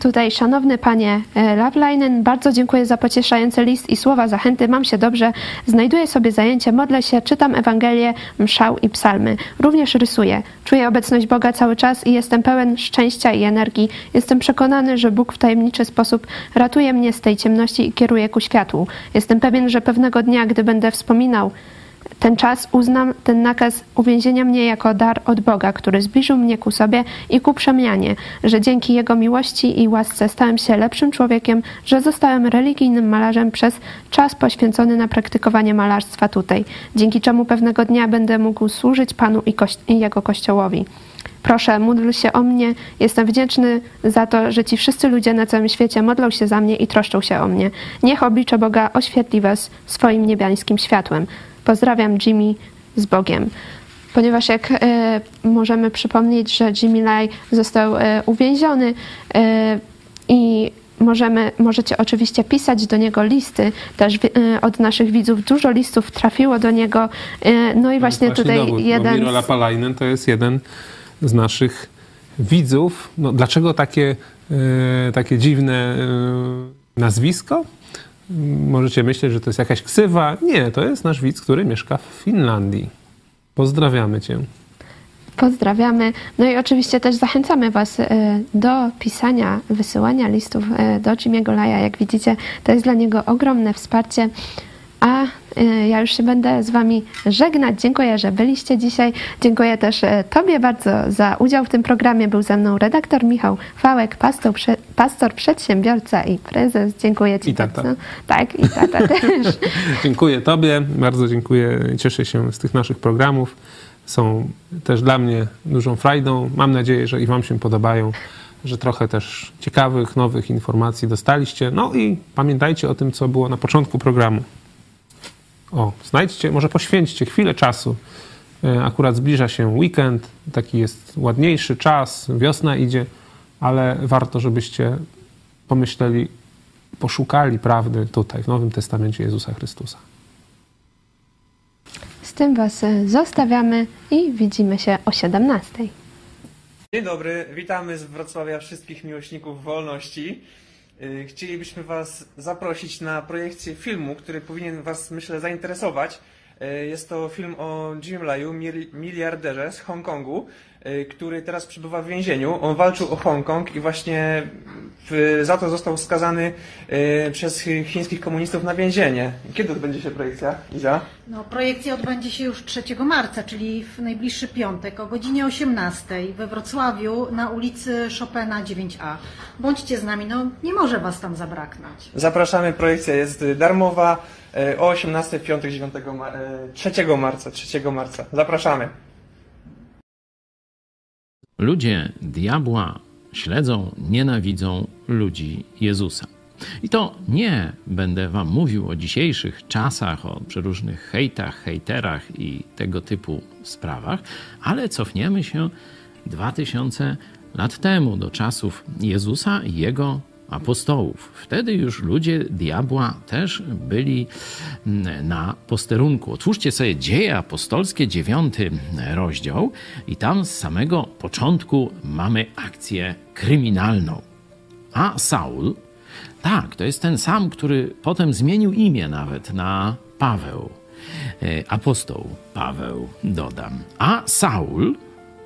Tutaj, szanowny panie e, Lavlainen, bardzo dziękuję za pocieszający list i słowa zachęty. Mam się dobrze, znajduję sobie zajęcie, modlę się, czytam Ewangelię, mszał i psalmy. Również rysuję. Czuję obecność Boga cały czas i jestem pełen szczęścia i energii. Jestem przekonany, że Bóg w tajemniczy sposób ratuje mnie z tej ciemności i kieruje ku światłu. Jestem pewien, że pewnego dnia, gdy będę wspominał ten czas uznam ten nakaz uwięzienia mnie jako dar od Boga, który zbliżył mnie ku sobie i ku przemianie, że dzięki Jego miłości i łasce stałem się lepszym człowiekiem, że zostałem religijnym malarzem przez czas poświęcony na praktykowanie malarstwa tutaj, dzięki czemu pewnego dnia będę mógł służyć Panu i, i Jego Kościołowi. Proszę, módl się o mnie. Jestem wdzięczny za to, że ci wszyscy ludzie na całym świecie modlą się za mnie i troszczą się o mnie. Niech oblicze Boga oświetli was swoim niebiańskim światłem. Pozdrawiam Jimmy z Bogiem. Ponieważ jak e, możemy przypomnieć, że Jimmy Lai został e, uwięziony e, i możemy, możecie oczywiście pisać do niego listy, też od naszych widzów dużo listów trafiło do niego. No i właśnie, właśnie tutaj dowód, jeden... Miro Lapalainen to jest jeden z naszych widzów. No, dlaczego takie, takie dziwne nazwisko? Możecie myśleć, że to jest jakaś ksywa. Nie, to jest nasz widz, który mieszka w Finlandii. Pozdrawiamy Cię. Pozdrawiamy. No i oczywiście też zachęcamy Was e, do pisania, wysyłania listów e, do Jimmy'ego Laja. Jak widzicie, to jest dla niego ogromne wsparcie. A ja już się będę z Wami żegnać. Dziękuję, że byliście dzisiaj. Dziękuję też y, Tobie bardzo za udział w tym programie. Był ze mną redaktor Michał Fałek, pastor, pastor przedsiębiorca i prezes. Dziękuję Ci I tata. bardzo. Tak, i tata też. dziękuję Tobie, bardzo dziękuję. Cieszę się z tych naszych programów. Są też dla mnie dużą frajdą. Mam nadzieję, że i Wam się podobają że trochę też ciekawych, nowych informacji dostaliście. No i pamiętajcie o tym, co było na początku programu. O, znajdźcie, może poświęćcie chwilę czasu. E, akurat zbliża się weekend, taki jest ładniejszy czas, wiosna idzie, ale warto, żebyście pomyśleli, poszukali prawdy tutaj, w Nowym Testamencie Jezusa Chrystusa. Z tym Was e, zostawiamy i widzimy się o 17. Dzień dobry, witamy z Wrocławia wszystkich miłośników wolności. Y, chcielibyśmy Was zaprosić na projekcję filmu, który powinien Was, myślę, zainteresować. Y, jest to film o Jim Laju, miliarderze z Hongkongu, który teraz przebywa w więzieniu. On walczył o Hongkong i właśnie za to został skazany przez chińskich komunistów na więzienie. Kiedy odbędzie się projekcja, Iza? No, projekcja odbędzie się już 3 marca, czyli w najbliższy piątek o godzinie 18 we Wrocławiu na ulicy Chopina 9A. Bądźcie z nami, no nie może Was tam zabraknąć. Zapraszamy, projekcja jest darmowa e, o 18 w piątek 9 ma 3 e, marca. 3 marca. Zapraszamy. Ludzie diabła śledzą, nienawidzą ludzi Jezusa. I to nie będę Wam mówił o dzisiejszych czasach, o przeróżnych hejtach, hejterach i tego typu sprawach, ale cofniemy się 2000 lat temu do czasów Jezusa i jego apostołów. Wtedy już ludzie diabła też byli mm, na posterunku. Otwórzcie sobie dzieje apostolskie, dziewiąty rozdział, i tam z samego początku mamy akcję kryminalną. A Saul, tak, to jest ten sam, który potem zmienił imię nawet na Paweł. E, apostoł Paweł, dodam. A Saul,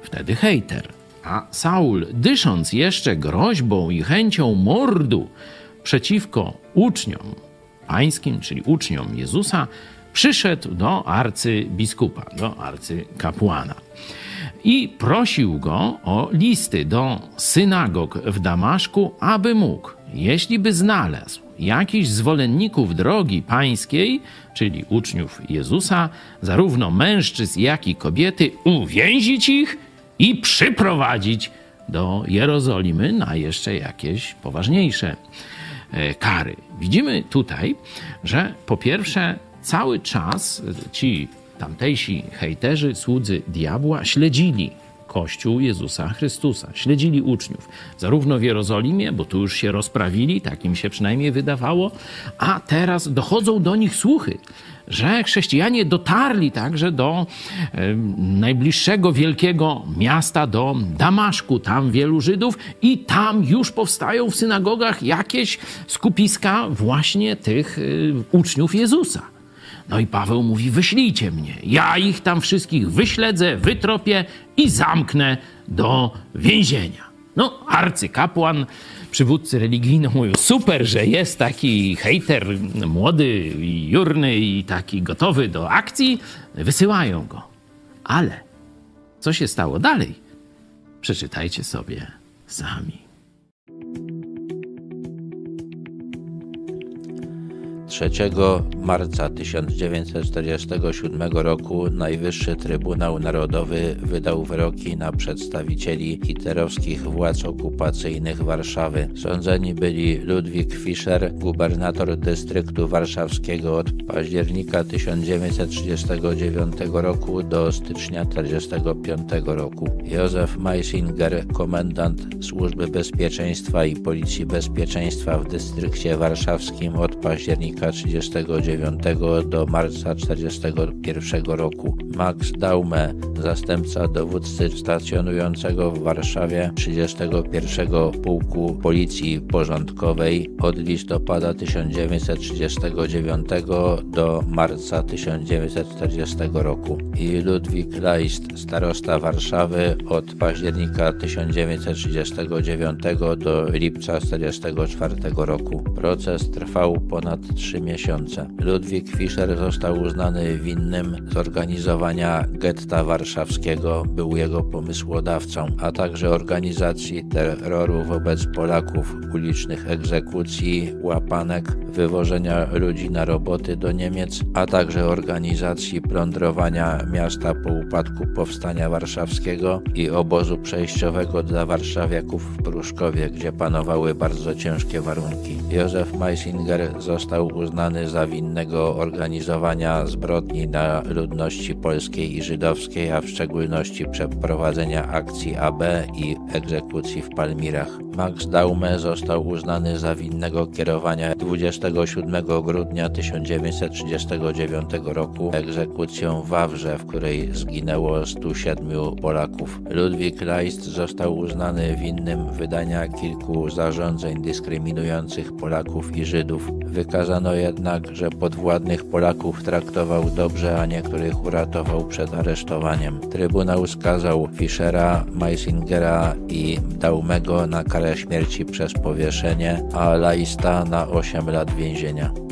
wtedy hejter. A Saul, dysząc jeszcze groźbą i chęcią mordu przeciwko uczniom pańskim, czyli uczniom Jezusa, przyszedł do arcybiskupa, do arcykapłana. I prosił go o listy do synagog w Damaszku, aby mógł jeśli by znalazł jakichś zwolenników drogi pańskiej, czyli uczniów Jezusa, zarówno mężczyzn, jak i kobiety, uwięzić ich i przyprowadzić do Jerozolimy na jeszcze jakieś poważniejsze e, kary. Widzimy tutaj, że po pierwsze cały czas ci tamtejsi hejterzy, słudzy diabła śledzili Kościół Jezusa Chrystusa. Śledzili uczniów, zarówno w Jerozolimie, bo tu już się rozprawili, tak im się przynajmniej wydawało, a teraz dochodzą do nich słuchy, że chrześcijanie dotarli także do najbliższego wielkiego miasta, do Damaszku. Tam wielu Żydów i tam już powstają w synagogach jakieś skupiska właśnie tych e, uczniów Jezusa. No i Paweł mówi: Wyślijcie mnie, ja ich tam wszystkich wyśledzę, wytropię i zamknę do więzienia. No, arcykapłan, przywódcy religijny mówią: Super, że jest taki hejter młody, jurny i taki gotowy do akcji, wysyłają go. Ale co się stało dalej? Przeczytajcie sobie sami. 3 marca 1947 roku Najwyższy Trybunał Narodowy wydał wyroki na przedstawicieli hitlerowskich władz okupacyjnych Warszawy. Sądzeni byli Ludwik Fischer, gubernator dystryktu warszawskiego od października 1939 roku do stycznia 1945 roku. Józef Meisinger, komendant Służby Bezpieczeństwa i Policji Bezpieczeństwa w dystrykcie warszawskim od października 1939 do marca 1941 roku. Max Daume, zastępca dowódcy stacjonującego w Warszawie 31 Pułku Policji Porządkowej od listopada 1939 do marca 1940 roku i Ludwik Leist, starosta Warszawy od października 1939 do lipca 1944 roku. Proces trwał ponad 3 trzy miesiące. Ludwik Fischer został uznany winnym zorganizowania getta warszawskiego, był jego pomysłodawcą, a także organizacji terroru wobec Polaków, ulicznych egzekucji, łapanek, wywożenia ludzi na roboty do Niemiec, a także organizacji plądrowania miasta po upadku Powstania Warszawskiego i obozu przejściowego dla warszawiaków w Pruszkowie, gdzie panowały bardzo ciężkie warunki. Józef Meisinger został uznany za winnego organizowania zbrodni na ludności polskiej i żydowskiej, a w szczególności przeprowadzenia akcji AB i egzekucji w Palmirach. Max Daume został uznany za winnego kierowania 27 grudnia 1939 roku egzekucją w Wawrze, w której zginęło 107 Polaków. Ludwik Leist został uznany winnym wydania kilku zarządzeń dyskryminujących Polaków i Żydów. Wykazano jednak, że podwładnych Polaków traktował dobrze, a niektórych uratował przed aresztowaniem. Trybunał skazał Fischera, Meissingera i Daumego na karę śmierci przez powieszenie, a Laista na 8 lat więzienia.